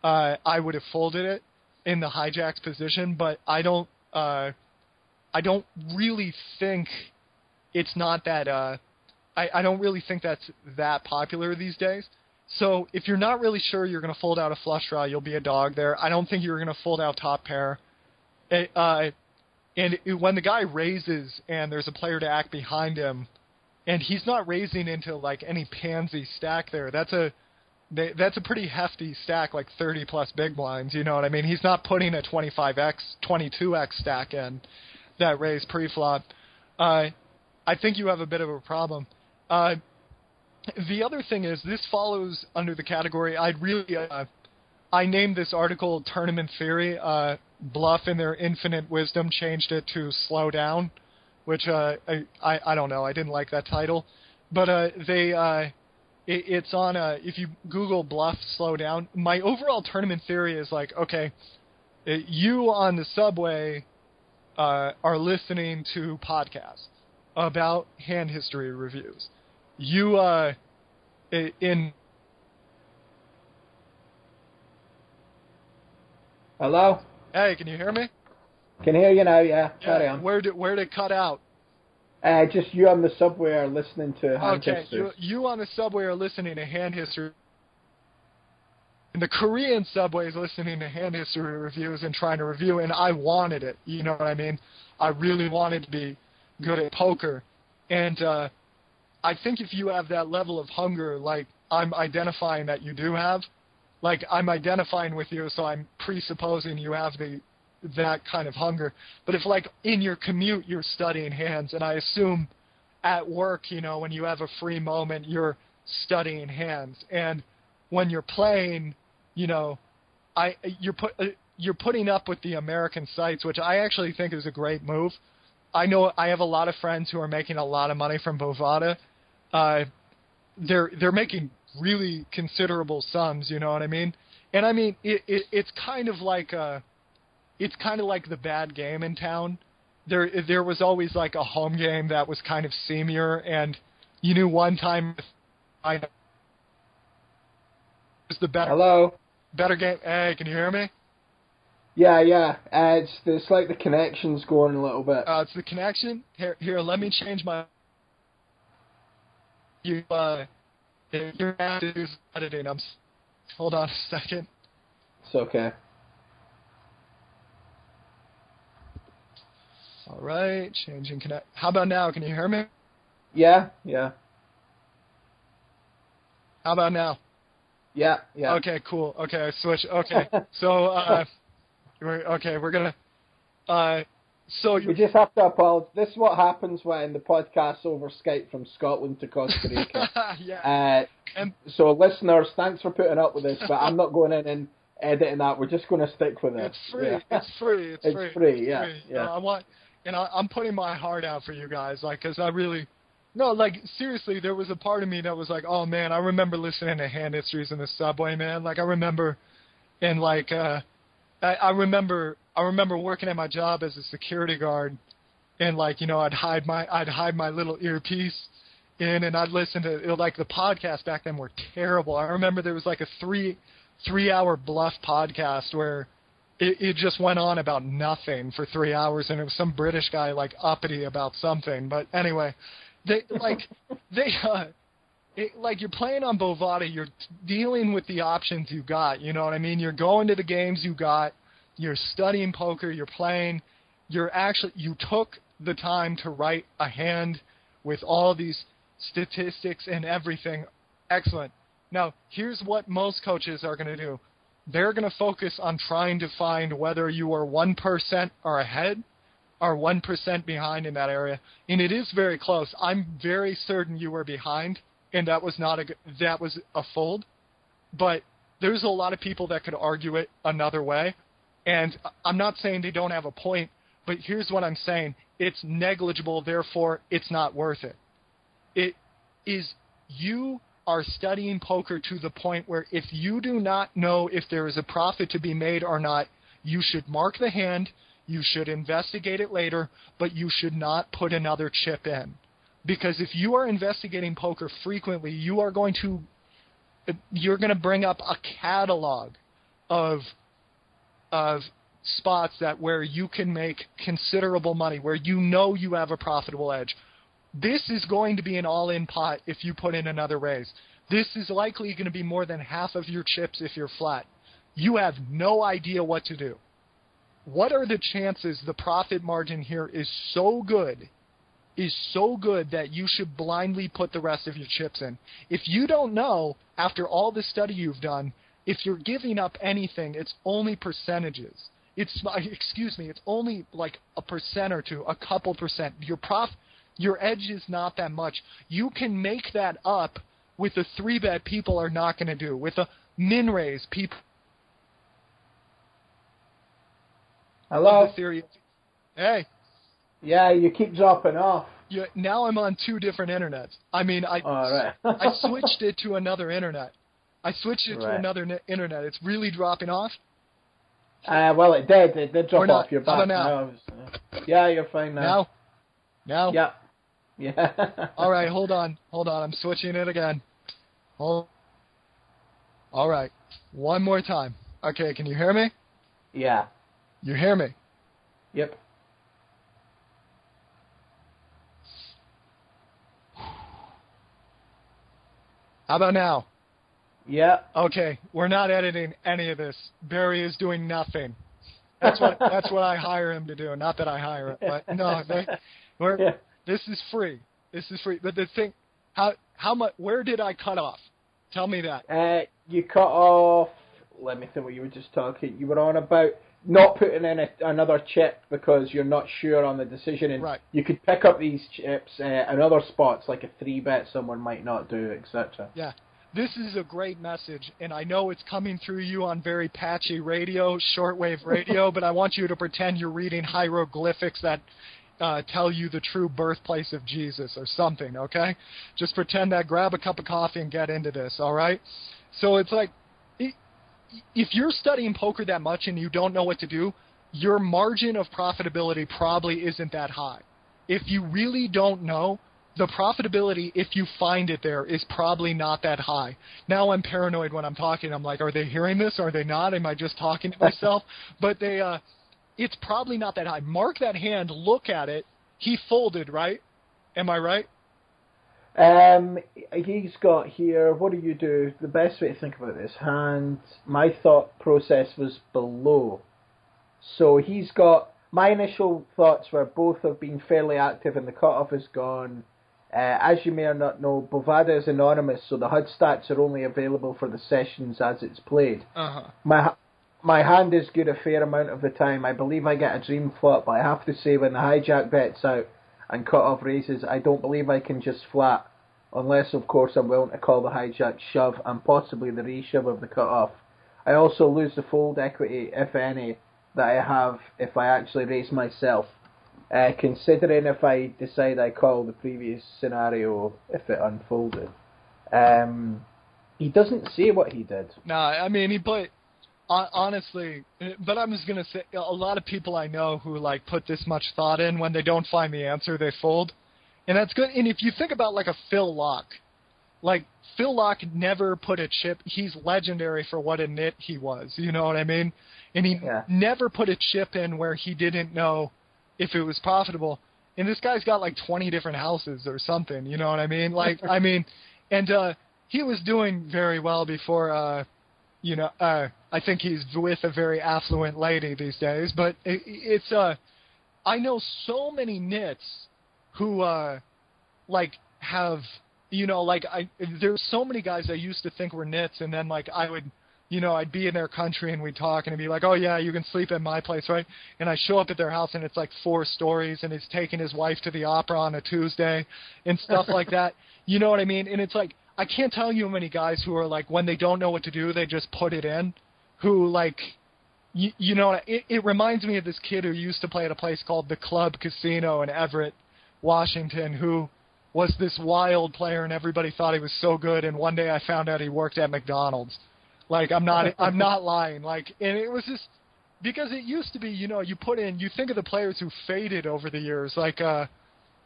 uh, I would have folded it in the hijack's position, but I don't. Uh, I don't really think it's not that. Uh, I, I don't really think that's that popular these days. So if you're not really sure you're going to fold out a flush draw, you'll be a dog there. I don't think you're going to fold out top pair. It, uh, and it, when the guy raises and there's a player to act behind him, and he's not raising into like any pansy stack there, that's a they, that's a pretty hefty stack, like 30 plus big blinds. You know what I mean? He's not putting a 25x, 22x stack in that raise pre-flop. Uh, I think you have a bit of a problem. Uh, the other thing is this follows under the category. I'd really, uh, I named this article "Tournament Theory." Uh, Bluff, in their infinite wisdom, changed it to "Slow Down," which uh, I, I I don't know. I didn't like that title, but uh, they uh, it, it's on if you Google Bluff Slow Down. My overall tournament theory is like okay, you on the subway are listening to podcasts about hand history reviews. You uh, in Hello? hey, can you hear me? Can hear you now, yeah. Carry Yeah, on. Where did where did it cut out? Uh, just you on the subway are listening to hand Okay, history. you, you on the subway are listening to hand history. And the Korean subway is listening to hand history reviews and trying to review, and I wanted it. You know what I mean? I really wanted to be good at poker, and uh, I think if you have that level of hunger, like I'm identifying that you do have, like I'm identifying with you, so I'm presupposing you have the that kind of hunger. But if like in your commute you're studying hands, and I assume at work, you know, when you have a free moment, you're studying hands, and when you're playing, you know, I you're put uh, you're putting up with the American sites, which I actually think is a great move. I know I have a lot of friends who are making a lot of money from Bovada. Uh, they're they're making really considerable sums, you know what I mean? And I mean it, it it's kind of like uh it's kind of like the bad game in town. There there was always like a home game that was kind of senior and you knew one time I was the better Hello? better game. Hey, can you hear me? Yeah, yeah. Uh, it's, it's like the connection's going a little bit. Uh, it's the connection. Here, here, let me change my. You, uh, you're gonna have to do editing. I'm. Hold on a second. It's okay. All right, changing connect. How about now? Can you hear me? Yeah, yeah. How about now? Yeah, yeah. Okay, cool. Okay, I switch. Okay, [LAUGHS] so uh, we're okay. We're gonna. Uh, so We you. just have to apologize. This is what happens when the podcast over Skype from Scotland to Costa Rica. [LAUGHS] yeah. uh, And so, listeners, thanks for putting up with this, but I'm not going in and editing that. We're just going to stick with it. It's free. Yeah. It's free. It's, It's free. free, yeah, You yeah. I want, and I, I'm putting my heart out for you guys, like, cause I really, no, like seriously, there was a part of me that was like, oh man, I remember listening to hand histories in the subway, man. Like I remember, and like, uh, I, I remember, I remember working at my job as a security guard, and like, you know, I'd hide my, I'd hide my little earpiece in, and I'd listen to it, like the podcasts back then were terrible. I remember there was like a three, three hour bluff podcast where it, it just went on about nothing for three hours, and it was some British guy like uppity about something. But anyway, they like [LAUGHS] they uh, it, like you're playing on Bovada, you're dealing with the options you got. You know what I mean? You're going to the games you got. You're studying poker. You're playing. You're actually you took the time to write a hand with all these statistics and everything. Excellent. Now, here's what most coaches are going to do they're going to focus on trying to find whether you are 1% or ahead or 1% behind in that area. And it is very close. I'm very certain you were behind and that was not a that was a fold. But there's a lot of people that could argue it another way. And I'm not saying they don't have a point, but here's what I'm saying. It's negligible, therefore it's not worth it. It is you are studying poker to the point where if you do not know if there is a profit to be made or not, you should mark the hand, you should investigate it later, but you should not put another chip in. Because if you are investigating poker frequently, you are going to you're going to bring up a catalog of of spots that where you can make considerable money, where you know you have a profitable edge. This is going to be an all-in pot if you put in another raise. This is likely going to be more than half of your chips if you're flat. You have no idea what to do. What are the chances the profit margin here is so good is so good that you should blindly put the rest of your chips in. If you don't know, after all the study you've done, if you're giving up anything, it's only percentages. It's my [LAUGHS] excuse me, it's only like a percent or two, a couple percent. Your prof, your edge is not that much. You can make that up with a three bet people are not going to do. With a min raise, people. Hello. The theory. Hey. Yeah, you keep dropping off. Now I'm on two different internets. I mean, I All right. [LAUGHS] I switched it to another internet. I switched it to another ne- internet. It's really dropping off. Uh, well, it did. It did drop not. off You're back. now? Now uh, Yeah, you're fine now. Now, now. Yeah. Yeah. [LAUGHS] All right, hold on, hold on. I'm switching it again. Hold. All right, one more time. Okay, can you hear me? Yeah. You hear me? Yep. How about now? Yeah. Okay, we're not editing any of this. Barry is doing nothing. [LAUGHS] That's what that's what I hire him to do. Not that I hire him, but no, they, we're, Yeah. this is free. This is free. But the thing, how how much? Where did I cut off? Tell me that. Uh, you cut off. Let me think what you were just talking. You were on about not putting in a, another chip because you're not sure on the decision, and Right. you could pick up these chips uh, in other spots, like a three bet someone might not do, etc. Yeah. This is a great message, and I know it's coming through you on very patchy radio, shortwave [LAUGHS] radio, but I want you to pretend you're reading hieroglyphics that uh, tell you the true birthplace of Jesus or something, okay? Just pretend that, grab a cup of coffee and get into this, all right? So it's like, if you're studying poker that much and you don't know what to do, your margin of profitability probably isn't that high. If you really don't know, the profitability, if you find it there, is probably not that high. Now I'm paranoid when I'm talking. I'm like, are they hearing this? Are they not? Am I just talking to myself? [LAUGHS] but they, uh, it's probably not that high. Mark that hand, look at it. He folded, right? Am I right? Um, he's got here. What do you do? The best way to think about this hand. My thought process was below, so he's got. My initial thoughts were both have been fairly active, and the cutoff is gone. Uh, as you may or not know, Bovada is anonymous, so the HUD stats are only available for the sessions as it's played. Uh huh. My my hand is good a fair amount of the time. I believe I get a dream flop, but I have to say when the hijack bets out and cut off raises, I don't believe I can just flat, unless of course I'm willing to call the hijack shove and possibly the reshove of the cut off. I also lose the fold equity, if any, that I have if I actually raise myself. Uh, considering if I decide I call the previous scenario if it unfolded. Um, he doesn't say what he did. Nah, I mean, he put hon- honestly, but I'm just gonna say a lot of people I know who like put this much thought in when they don't find the answer, they fold, and that's good. And if you think about like a Phil Laak, like Phil Laak never put a chip. He's legendary for what a nit he was. You know what I mean? And he Yeah. never put a chip in where he didn't know if it was profitable. And this guy's got like 20 different houses or something. You know what I mean? Like, [LAUGHS] I mean, and uh he was doing very well before. uh you know, uh, I think he's with a very affluent lady these days. But it, it's uh, I know so many nits who uh, like have you know, like I there's so many guys I used to think were nits, and then like I would. You know, I'd be in their country and we'd talk and it'd be like, oh yeah, you can sleep at my place, right? And I show up at their house and it's like four stories and he's taking his wife to the opera on a Tuesday and stuff like that. [LAUGHS] You know what I mean? And it's like, I can't tell you how many guys who are like, when they don't know what to do, they just put it in. Who like, you, you know, it, it reminds me of this kid who used to play at a place called the Club Casino in Everett, Washington, who was this wild player and everybody thought he was so good. And one day I found out he worked at McDonald's. Like I'm not, [LAUGHS] I'm not lying. Like, and it was just because it used to be, you know, you put in, you think of the players who faded over the years, like, uh,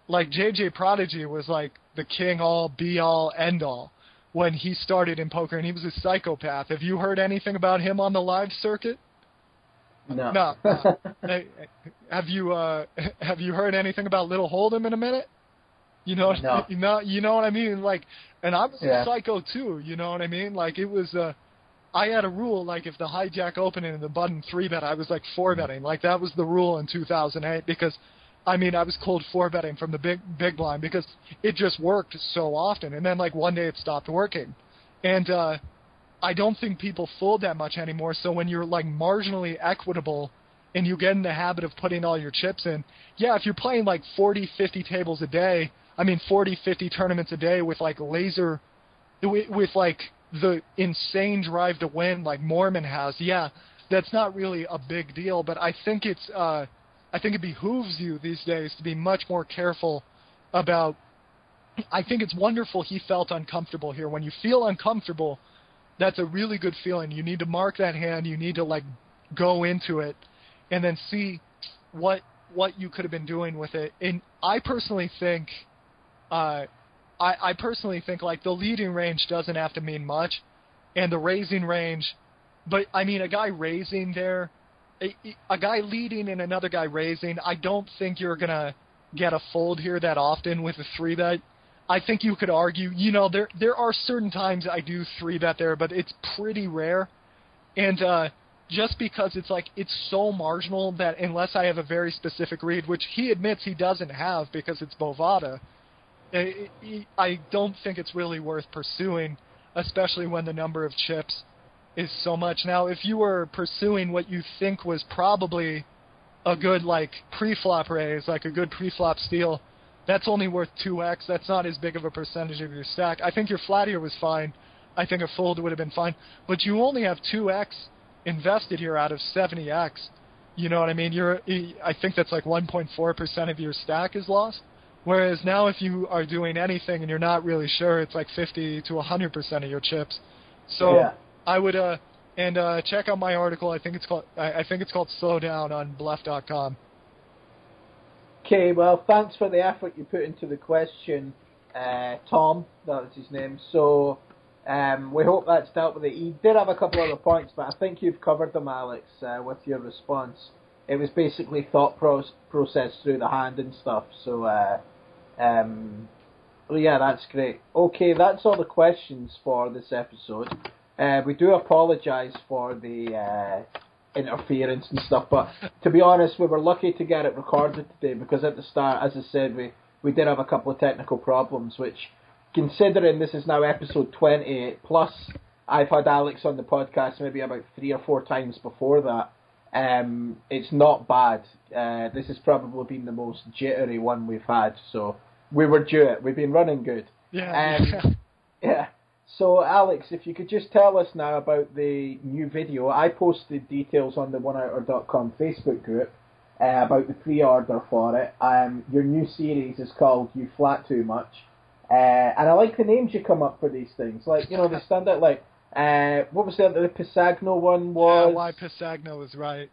like JJ Prodigy was like the king all be all end all when he started in poker and he was a psychopath. Have you heard anything about him on the live circuit? No. No. [LAUGHS] no. Have you uh [LAUGHS] have you heard anything about Little Hold'em in a minute? You know, No. you know, you know what I mean. Like, and I was Yeah. a psycho too. You know what I mean? Like, it was. uh I had a rule like if the hijack opened and the button three bet, I was like four betting. Like that was the rule in 2008 because I mean, I was cold four betting from the big big blind because it just worked so often, and then like one day it stopped working, and uh, I don't think people fold that much anymore. So when you're like marginally equitable and you get in the habit of putting all your chips in, yeah, if you're playing like 40, 50 tables a day, I mean 40, 50 tournaments a day with like laser, with, with like the insane drive to win like Moorman has, yeah, that's not really a big deal. But I think it's, uh, I think it behooves you these days to be much more careful about. I think it's wonderful he felt uncomfortable here. When you feel uncomfortable, that's a really good feeling. You need to mark that hand. You need to like go into it, and then see what what you could have been doing with it. And I personally think, uh, I, I personally think like the leading range doesn't have to mean much, and the raising range, but I mean a guy raising there, a, a guy leading and another guy raising. I don't think you're gonna get a fold here that often with a three bet. I think you could argue, you know, there there are certain times I do three bet there, but it's pretty rare, and uh, just because it's like it's so marginal that unless I have a very specific read, which he admits he doesn't have because it's Bovada, I don't think it's really worth pursuing, especially when the number of chips is so much. Now, if you were pursuing what you think was probably a good like pre-flop raise, like a good pre-flop steal, that's only worth 2x. That's not as big of a percentage of your stack. I think your flat was fine. I think a fold would have been fine. But you only have 2x invested here out of 70x. You know what I mean? You're I think that's like 1.4% of your stack is lost. Whereas now, if you are doing anything and you're not really sure, it's like 50 to 100 percent of your chips. So Yeah. I would uh and uh check out my article. I think it's called I, I think it's called Slow Down on Bluff.com. Okay, well, thanks for the effort you put into the question, uh, Tom. That was his name. So, um, we hope that's dealt with it. He did have a couple other points, but I think you've covered them, Alex, uh, with your response. It was basically thought pros- process through the hand and stuff. So, uh, um, yeah, that's great. Okay, that's all the questions for this episode. Uh, we do apologise for the uh, interference and stuff, but to be honest, we were lucky to get it recorded today because at the start, as I said, we, we did have a couple of technical problems, which, considering this is now episode 28, plus I've had Alex on the podcast maybe about three or four times before that, um, it's not bad. Uh, this has probably been the most jittery one we've had, so we were due it. We've been running good. Yeah. Um, [LAUGHS] Yeah. So, Alex, if you could just tell us now about the new video. I posted details on the OneOuter.com Facebook group uh, about the pre-order for it. Um, your new series is called "You Flat Too Much," uh, and I like the names you come up for these things. Like, you know, they stand out. Like, uh, what was the the Pisagno one yeah, was? why Pisagno was right.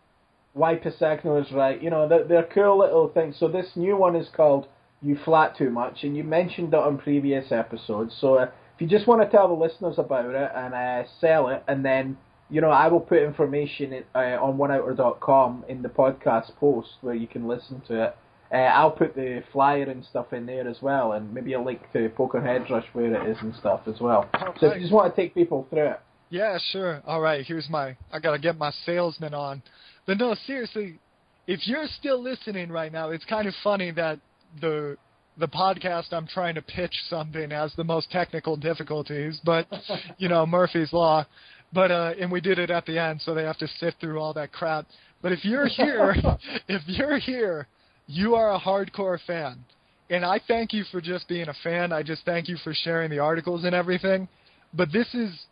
why Pisagno is right. You know, they're, they're cool little things. So this new one is called You Flat Too Much, and you mentioned it on previous episodes. So uh, if you just want to tell the listeners about it and uh, sell it, and then, you know, I will put information in, uh, on oneouter.com in the podcast post where you can listen to it. Uh, I'll put the flyer and stuff in there as well, and maybe a link to Poker Head Rush where it is and stuff as well. So if you just want to take people through it. Yeah, sure. All right, here's my. I gotta get my salesman on. But no, seriously, if you're still listening right now, it's kind of funny that the the podcast I'm trying to pitch something has the most technical difficulties, but [LAUGHS] you know Murphy's law. But uh, and we did it at the end, so they have to sift through all that crap. But if you're here, [LAUGHS] if you're here, you are a hardcore fan, and I thank you for just being a fan. I just thank you for sharing the articles and everything. But this is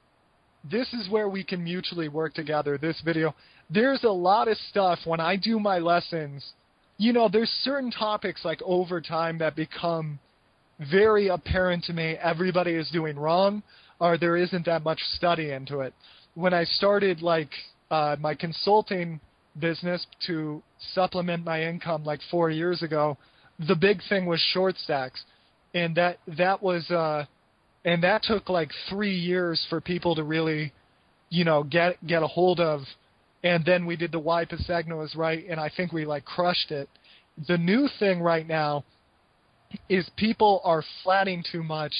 this is where we can mutually work together. This video, there's a lot of stuff when I do my lessons. You know, there's certain topics like overtime that become very apparent to me. Everybody is doing wrong, or there isn't that much study into it. When I started like uh, my consulting business to supplement my income like four years ago, the big thing was short stacks, and that that was. Uh, and that took like three years for people to really, you know, get get a hold of. And then we did the why Pisagno is right, and I think we like crushed it. The new thing right now is people are flatting too much,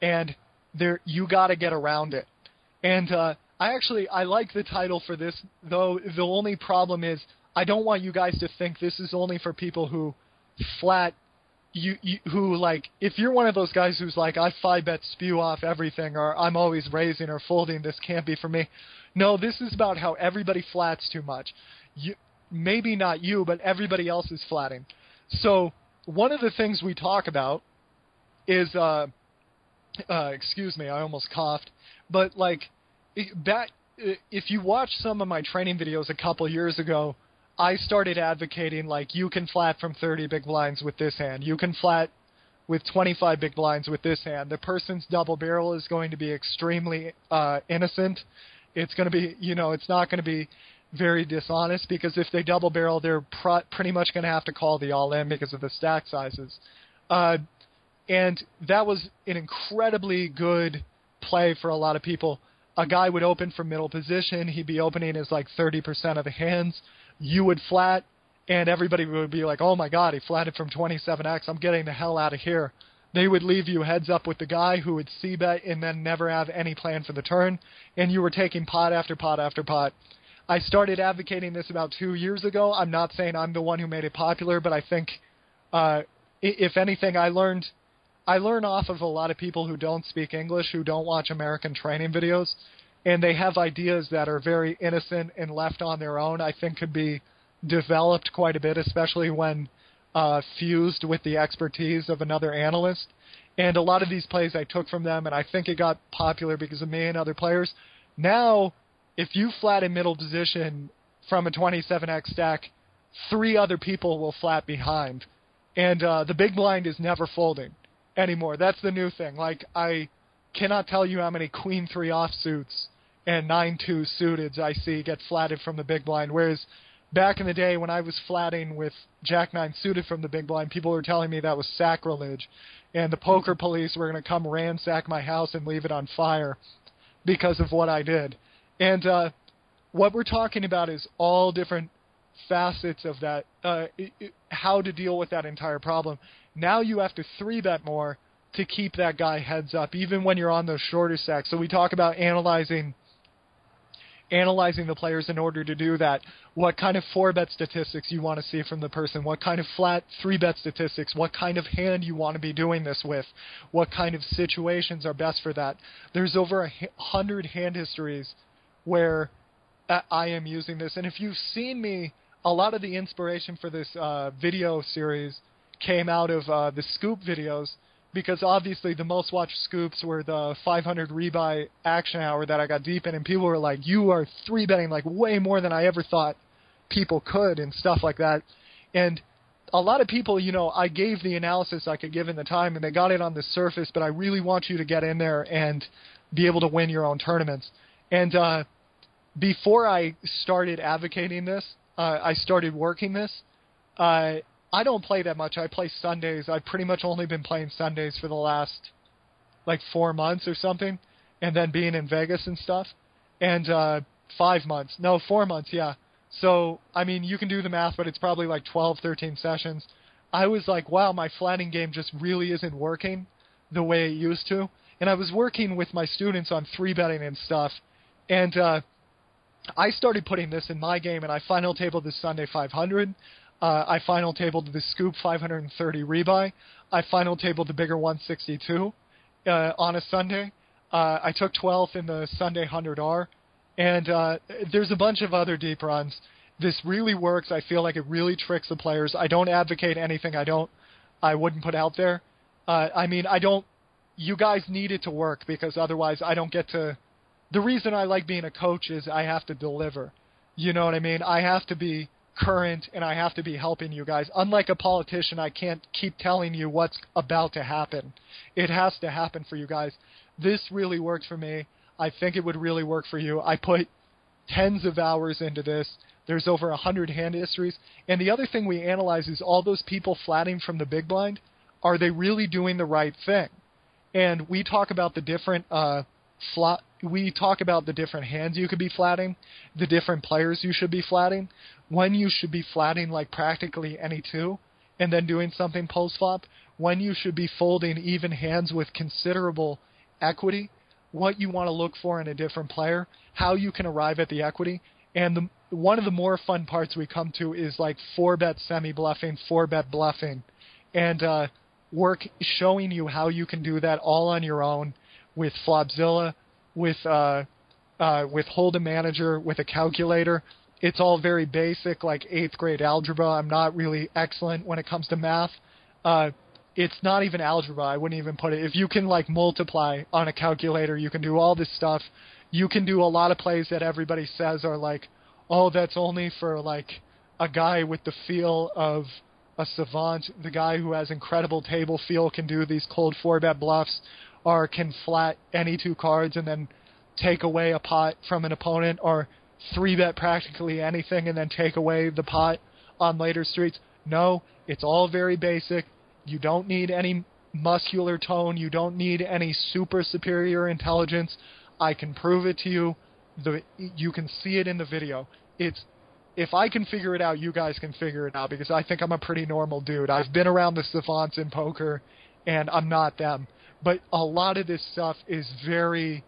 and there you got to get around it. And uh, I actually I like the title for this, though. The only problem is I don't want you guys to think this is only for people who flat you, you who like if you're one of those guys who's like I five bet spew off everything or I'm always raising or folding this can't be for me. No, this is about how everybody flats too much. You maybe not you, but everybody else is flatting. So one of the things we talk about is uh, uh excuse me, I almost coughed, but like that if you watch some of my training videos a couple years ago, I started advocating like you can flat from 30 big blinds with this hand. You can flat with 25 big blinds with this hand. The person's double barrel is going to be extremely uh, innocent. It's going to be, you know, it's not going to be very dishonest because if they double barrel, they're pr- pretty much going to have to call the all in because of the stack sizes. Uh, and that was an incredibly good play for a lot of people. A guy would open from middle position. He'd be opening as like 30% of the hands you would flat, and everybody would be like, "Oh my God, he flatted from 27x. I'm getting the hell out of here." They would leave you heads up with the guy who would c bet and then never have any plan for the turn, and you were taking pot after pot after pot. I started advocating this about two years ago. I'm not saying I'm the one who made it popular, but I think, uh, if anything, I learned I learn off of a lot of people who don't speak English, who don't watch American training videos, and they have ideas that are very innocent and left on their own. I think could be developed quite a bit, especially when uh, fused with the expertise of another analyst. And a lot of these plays I took from them, and I think it got popular because of me and other players. Now, if you flat in middle position from a 27x stack, three other people will flat behind, and uh, the big blind is never folding anymore. That's the new thing. Like I cannot tell you how many queen three offsuits and nine two suited I see get flatted from the big blind. Whereas back in the day when I was flatting with jack nine suited from the big blind, people were telling me that was sacrilege, and the poker police were going to come ransack my house and leave it on fire because of what I did. And uh, what we're talking about is all different facets of that, uh, it, it, how to deal with that entire problem. Now you have to three bet more to keep that guy heads up, even when you're on those shorter stacks. So we talk about analyzing analyzing the players in order to do that. What kind of four bet statistics you want to see from the person? What kind of flat three bet statistics? What kind of hand you want to be doing this with? What kind of situations are best for that? There's over a hundred hand histories where I am using this, and if you've seen me, a lot of the inspiration for this uh, video series came out of uh, the scoop videos because obviously the most watched scoops were the 500 rebuy action hour that I got deep in, and people were like, "You are three betting like way more than I ever thought people could," and stuff like that. And a lot of people, you know, I gave the analysis I could give in the time, and they got it on the surface. But I really want you to get in there and be able to win your own tournaments. And uh, before I started advocating this, uh, I started working this. Uh, I don't play that much. I play Sundays. I've pretty much only been playing Sundays for the last like four months or something, and then being in Vegas and stuff, and uh, five months. No, four months. Yeah. So I mean, you can do the math, but it's probably like 12, 13 sessions. I was like, wow, my flatting game just really isn't working the way it used to. And I was working with my students on three betting and stuff, and uh, I started putting this in my game, and I final tabled this Sunday 500. Uh, I final tabled the Scoop 530 rebuy. I final tabled the bigger 162 uh, on a Sunday. Uh, I took 12th in the Sunday 100R, and uh, there's a bunch of other deep runs. This really works. I feel like it really tricks the players. I don't advocate anything I don't, I wouldn't put out there. Uh, I mean, I don't. You guys need it to work because otherwise, I don't get to. The reason I like being a coach is I have to deliver. You know what I mean? I have to be current and I have to be helping you guys. Unlike a politician, I can't keep telling you what's about to happen. It has to happen for you guys. This really worked for me. I think it would really work for you. I put tens of hours into this. There's over a hundred hand histories. And the other thing we analyze is all those people flatting from the big blind. Are they really doing the right thing? And we talk about the different uh, flat. We talk about the different hands you could be flatting, the different players you should be flatting when you should be flatting like practically any two and then doing something post flop, when you should be folding even hands with considerable equity, what you want to look for in a different player, how you can arrive at the equity, and the one of the more fun parts we come to is like four bet semi bluffing, four bet bluffing, and uh, work showing you how you can do that all on your own with Flopzilla, with uh, uh, with Hold'em Manager, with a calculator. It's all very basic, like eighth grade algebra. I'm not really excellent when it comes to math. Uh, it's not even algebra. I wouldn't even put it. If you can like multiply on a calculator, you can do all this stuff. You can do a lot of plays that everybody says are like, oh, that's only for like a guy with the feel of a savant. The guy who has incredible table feel can do these cold four bet bluffs, or can flat any two cards and then take away a pot from an opponent, or three bet practically anything and then take away the pot on later streets. No, it's all very basic. You don't need any muscular tone. You don't need any super superior intelligence. I can prove it to you. The you can see it in the video. It's if I can figure it out, you guys can figure it out because I think I'm a pretty normal dude. I've been around the savants in poker, and I'm not them. But a lot of this stuff is very.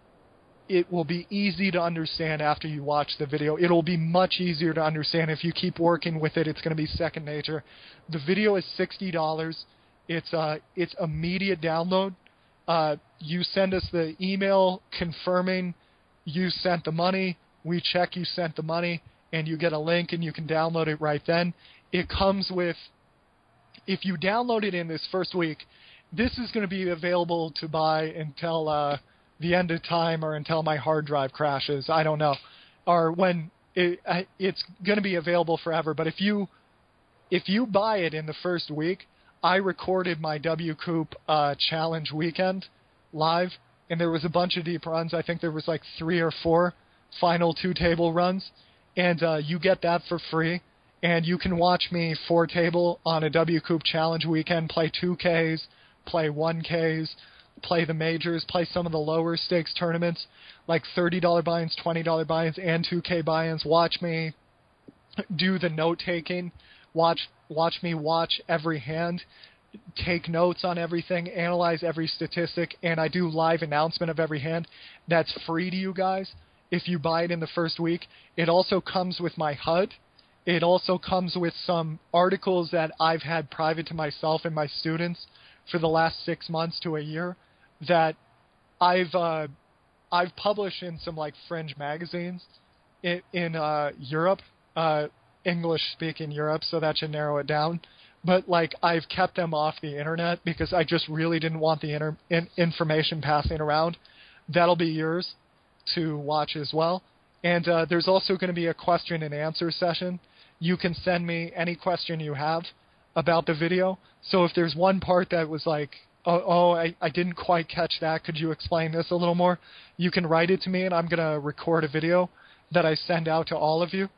It will be easy to understand after you watch the video. It'll be much easier to understand if you keep working with it. It's going to be second nature. The video is sixty dollars. It's uh, it's immediate download. Uh, you send us the email confirming you sent the money. We check you sent the money, and you get a link, and you can download it right then. It comes with, if you download it in this first week, this is going to be available to buy until uh, the end of time or until my hard drive crashes. I don't know, or when it, it's going to be available forever. But if you if you buy it in the first week, I recorded my WCOOP uh, challenge weekend live, and there was a bunch of deep runs. I think there was like three or four final two table runs, and uh, you get that for free. And you can watch me four table on a WCOOP challenge weekend, play two Ks, play one Ks, play the majors, play some of the lower stakes tournaments, like thirty dollar buy-ins, twenty dollar buy-ins, and two K buy-ins. Watch me do the note taking watch watch me watch every hand, take notes on everything, analyze every statistic, and I do live announcement of every hand. That's free to you guys if you buy it in the first week. It also comes with my HUD. It also comes with some articles that I've had private to myself and my students for the last six months to a year that I've uh, I've published in some like fringe magazines in, in uh, Europe. Uh, English speaking Europe, so that should narrow it down. But like I've kept them off the internet because I just really didn't want the inter- in- information passing around. That'll be yours to watch as well. And uh, there's also going to be a question and answer session. You can send me any question you have about the video. So if there's one part that was like, oh, oh I, I didn't quite catch that, could you explain this a little more? You can write it to me, and I'm going to record a video that I send out to all of you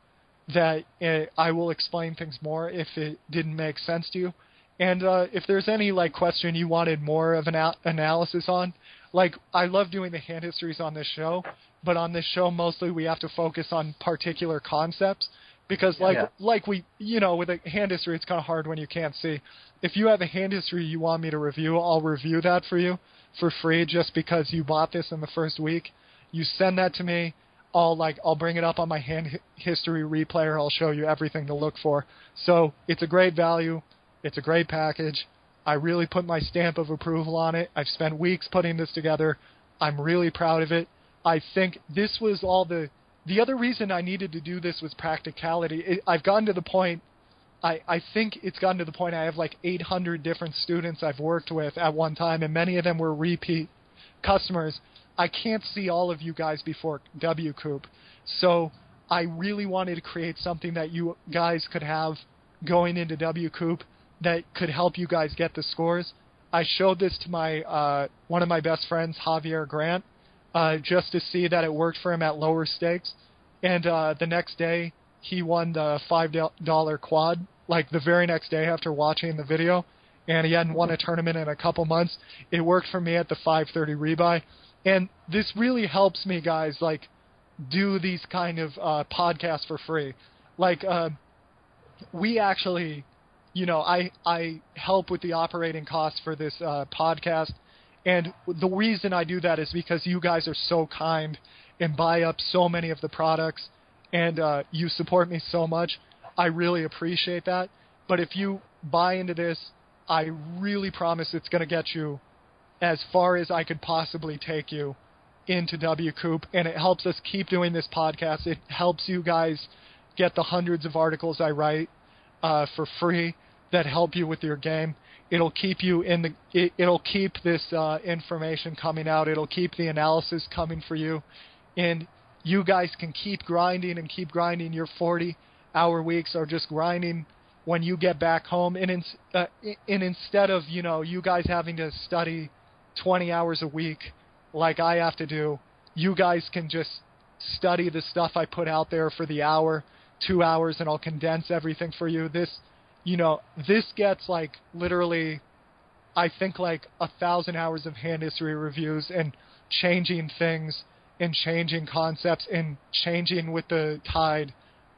that uh, I will explain things more if it didn't make sense to you. And uh, if there's any like question you wanted more of an al- analysis on, like I love doing the hand histories on this show, but on this show mostly we have to focus on particular concepts because like Yeah. like we you know with a hand history it's kind of hard when you can't see. If you have a hand history you want me to review, I'll review that for you for free just because you bought this in the first week. You send that to me. I'll like I'll bring it up on my hand hi- history replayer. I'll show you everything to look for. So it's a great value. It's a great package. I really put my stamp of approval on it. I've spent weeks putting this together. I'm really proud of it. I think this was all the the other reason I needed to do this was practicality. It, I've gotten to the point I, I think it's gotten to the point I have like 800 different students I've worked with at one time, and many of them were repeat customers. I can't see all of you guys before WCOOP, so I really wanted to create something that you guys could have going into WCOOP that could help you guys get the scores. I showed this to my uh, one of my best friends, Javier Grant, uh, just to see that it worked for him at lower stakes. And uh, the next day, he won the five dollar quad. Like the very next day after watching the video, and he hadn't won a tournament in a couple months. It worked for me at the 5:30 rebuy, and this really helps me, guys. Like do these kind of uh, podcasts for free. Like uh, we actually, you know, I I help with the operating costs for this uh, podcast, and the reason I do that is because you guys are so kind and buy up so many of the products and uh, you support me so much. I really appreciate that. But if you buy into this, I really promise it's going to get you as far as I could possibly take you into WCOOP, and it helps us keep doing this podcast. It helps you guys get the hundreds of articles I write uh, for free that help you with your game. It'll keep you in the. It, it'll keep this uh, information coming out. It'll keep the analysis coming for you, and you guys can keep grinding and keep grinding your 40-hour weeks or just grinding when you get back home. And in, uh, and instead of you know you guys having to study 20 hours a week like I have to do, you guys can just study the stuff I put out there for the hour, two hours, and I'll condense everything for you. This, you know, this gets like literally, I think like a thousand hours of hand history reviews and changing things and changing concepts and changing with the tide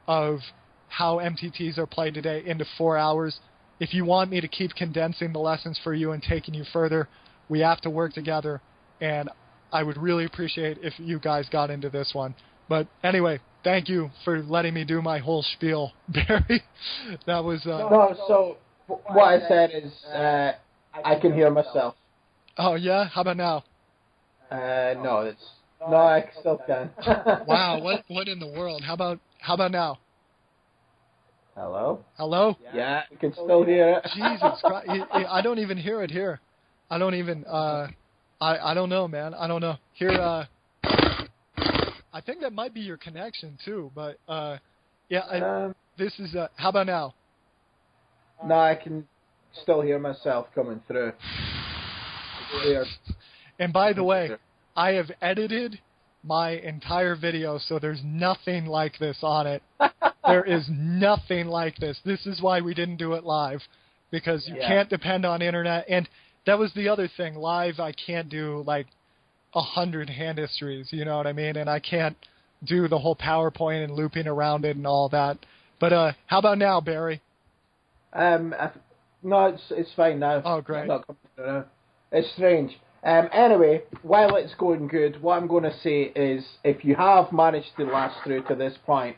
of how MTTs are played today into four hours. If you want me to keep condensing the lessons for you and taking you further, we have to work together. And I would really appreciate if you guys got into this one. But anyway, thank you for letting me do my whole spiel, [LAUGHS] Barry. that was. Uh, No, so what I said is uh, I can hear myself. Oh yeah, how about now? Uh, no, it's no, I still can. [LAUGHS] Wow, what what in the world? How about how about now? Hello. Hello? Yeah, you can still hear it. Jesus Christ! [LAUGHS] I- I don't even hear it here. I don't even. uh I I don't know, man. I don't know. Here, uh I think that might be your connection too. But uh yeah, I, Um, this is. uh How about now? no, I can still hear myself coming through. [SIGHS] And by the way, I have edited my entire video, so there's nothing like this on it. [LAUGHS] there is nothing like this. This is why we didn't do it live, because you Yeah. can't depend on internet. And that was the other thing. Live, I can't do like a hundred hand histories. You know what I mean? And I can't do the whole PowerPoint and looping around it and all that. But uh, how about now, Barry? Um, I, no, it's it's fine now. Oh, great. Now. It's strange. Um, anyway, while it's going good, what I'm going to say is, if you have managed to last through to this point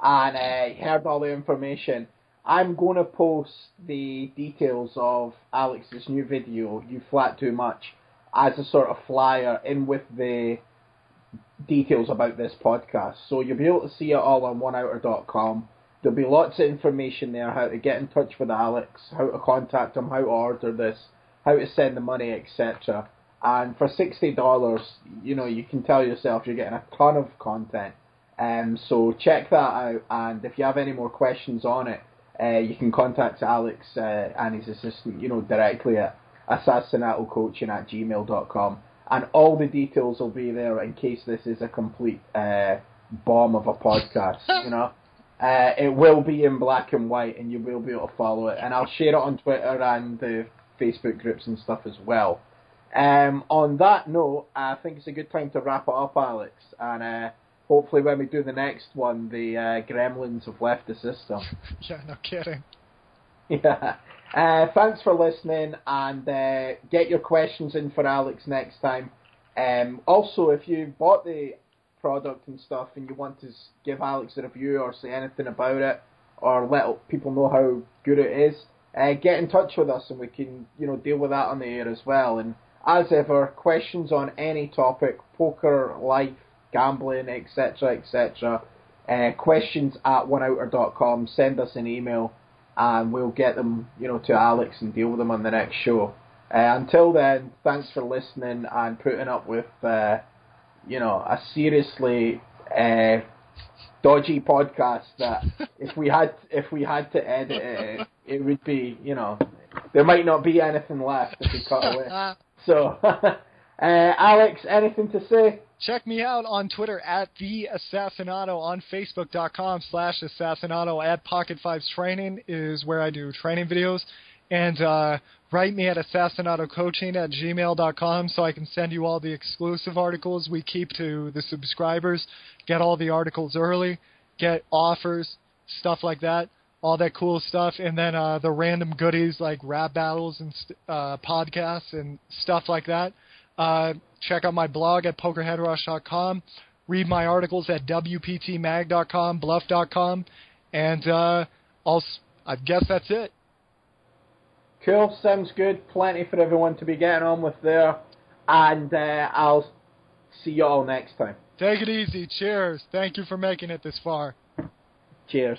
and uh, heard all the information, I'm going to post the details of Alex's new video, "You Flat Too Much," as a sort of flyer in with the details about this podcast. So you'll be able to see it all on oneouter.com. There'll be lots of information there, how to get in touch with Alex, how to contact him, how to order this, how to send the money, etc. And for sixty dollars, you know, you can tell yourself you're getting a ton of content. Um, so check that out, and if you have any more questions on it, uh, you can contact Alex uh, and his assistant, you know, directly at assassinatocoaching at gmail.com. And all the details will be there in case this is a complete uh, bomb of a podcast, [LAUGHS] you know. Uh, it will be in black and white, and you will be able to follow it. And I'll share it on Twitter and the Facebook groups and stuff as well. Um, on that note, I think it's a good time to wrap it up, Alex. And uh, hopefully, when we do the next one, the uh, gremlins have left the system. [LAUGHS] Yeah, no kidding. [LAUGHS] yeah. Uh, thanks for listening, and uh, get your questions in for Alex next time. Um, also, if you bought the product and stuff and you want to give Alex a review or say anything about it, or let people know how good it is, uh, get in touch with us and we can, you know, deal with that on the air as well. And as ever, questions on any topic, poker, life, gambling, etc., etc. Uh, questions at oneouter.com. Send us an email and we'll get them, you know, to Alex and deal with them on the next show. Uh, until then, thanks for listening and putting up with, uh, you know, a seriously uh, dodgy podcast that [LAUGHS] if we had if we had to edit it, it would be, you know, there might not be anything left if we cut away. [LAUGHS] So, [LAUGHS] uh, Alex, anything to say? Check me out on Twitter at the Assassinato, on Facebook.com slash Assassinato, at PocketFives Training is where I do training videos. And uh, write me at assassinatocoaching at gmail.com so I can send you all the exclusive articles we keep to the subscribers. Get all the articles early, get offers, stuff like that, all that cool stuff. And then uh, the random goodies like rap battles and uh, podcasts and stuff like that. Uh, check out my blog at pokerheadrush.com. read my articles at wptmag.com, bluff.com, and uh, I'll, I guess that's it. Cool, sounds good. Plenty for everyone to be getting on with there. And uh, I'll see you all next time. Take it easy. Cheers. Thank you for making it this far. Cheers.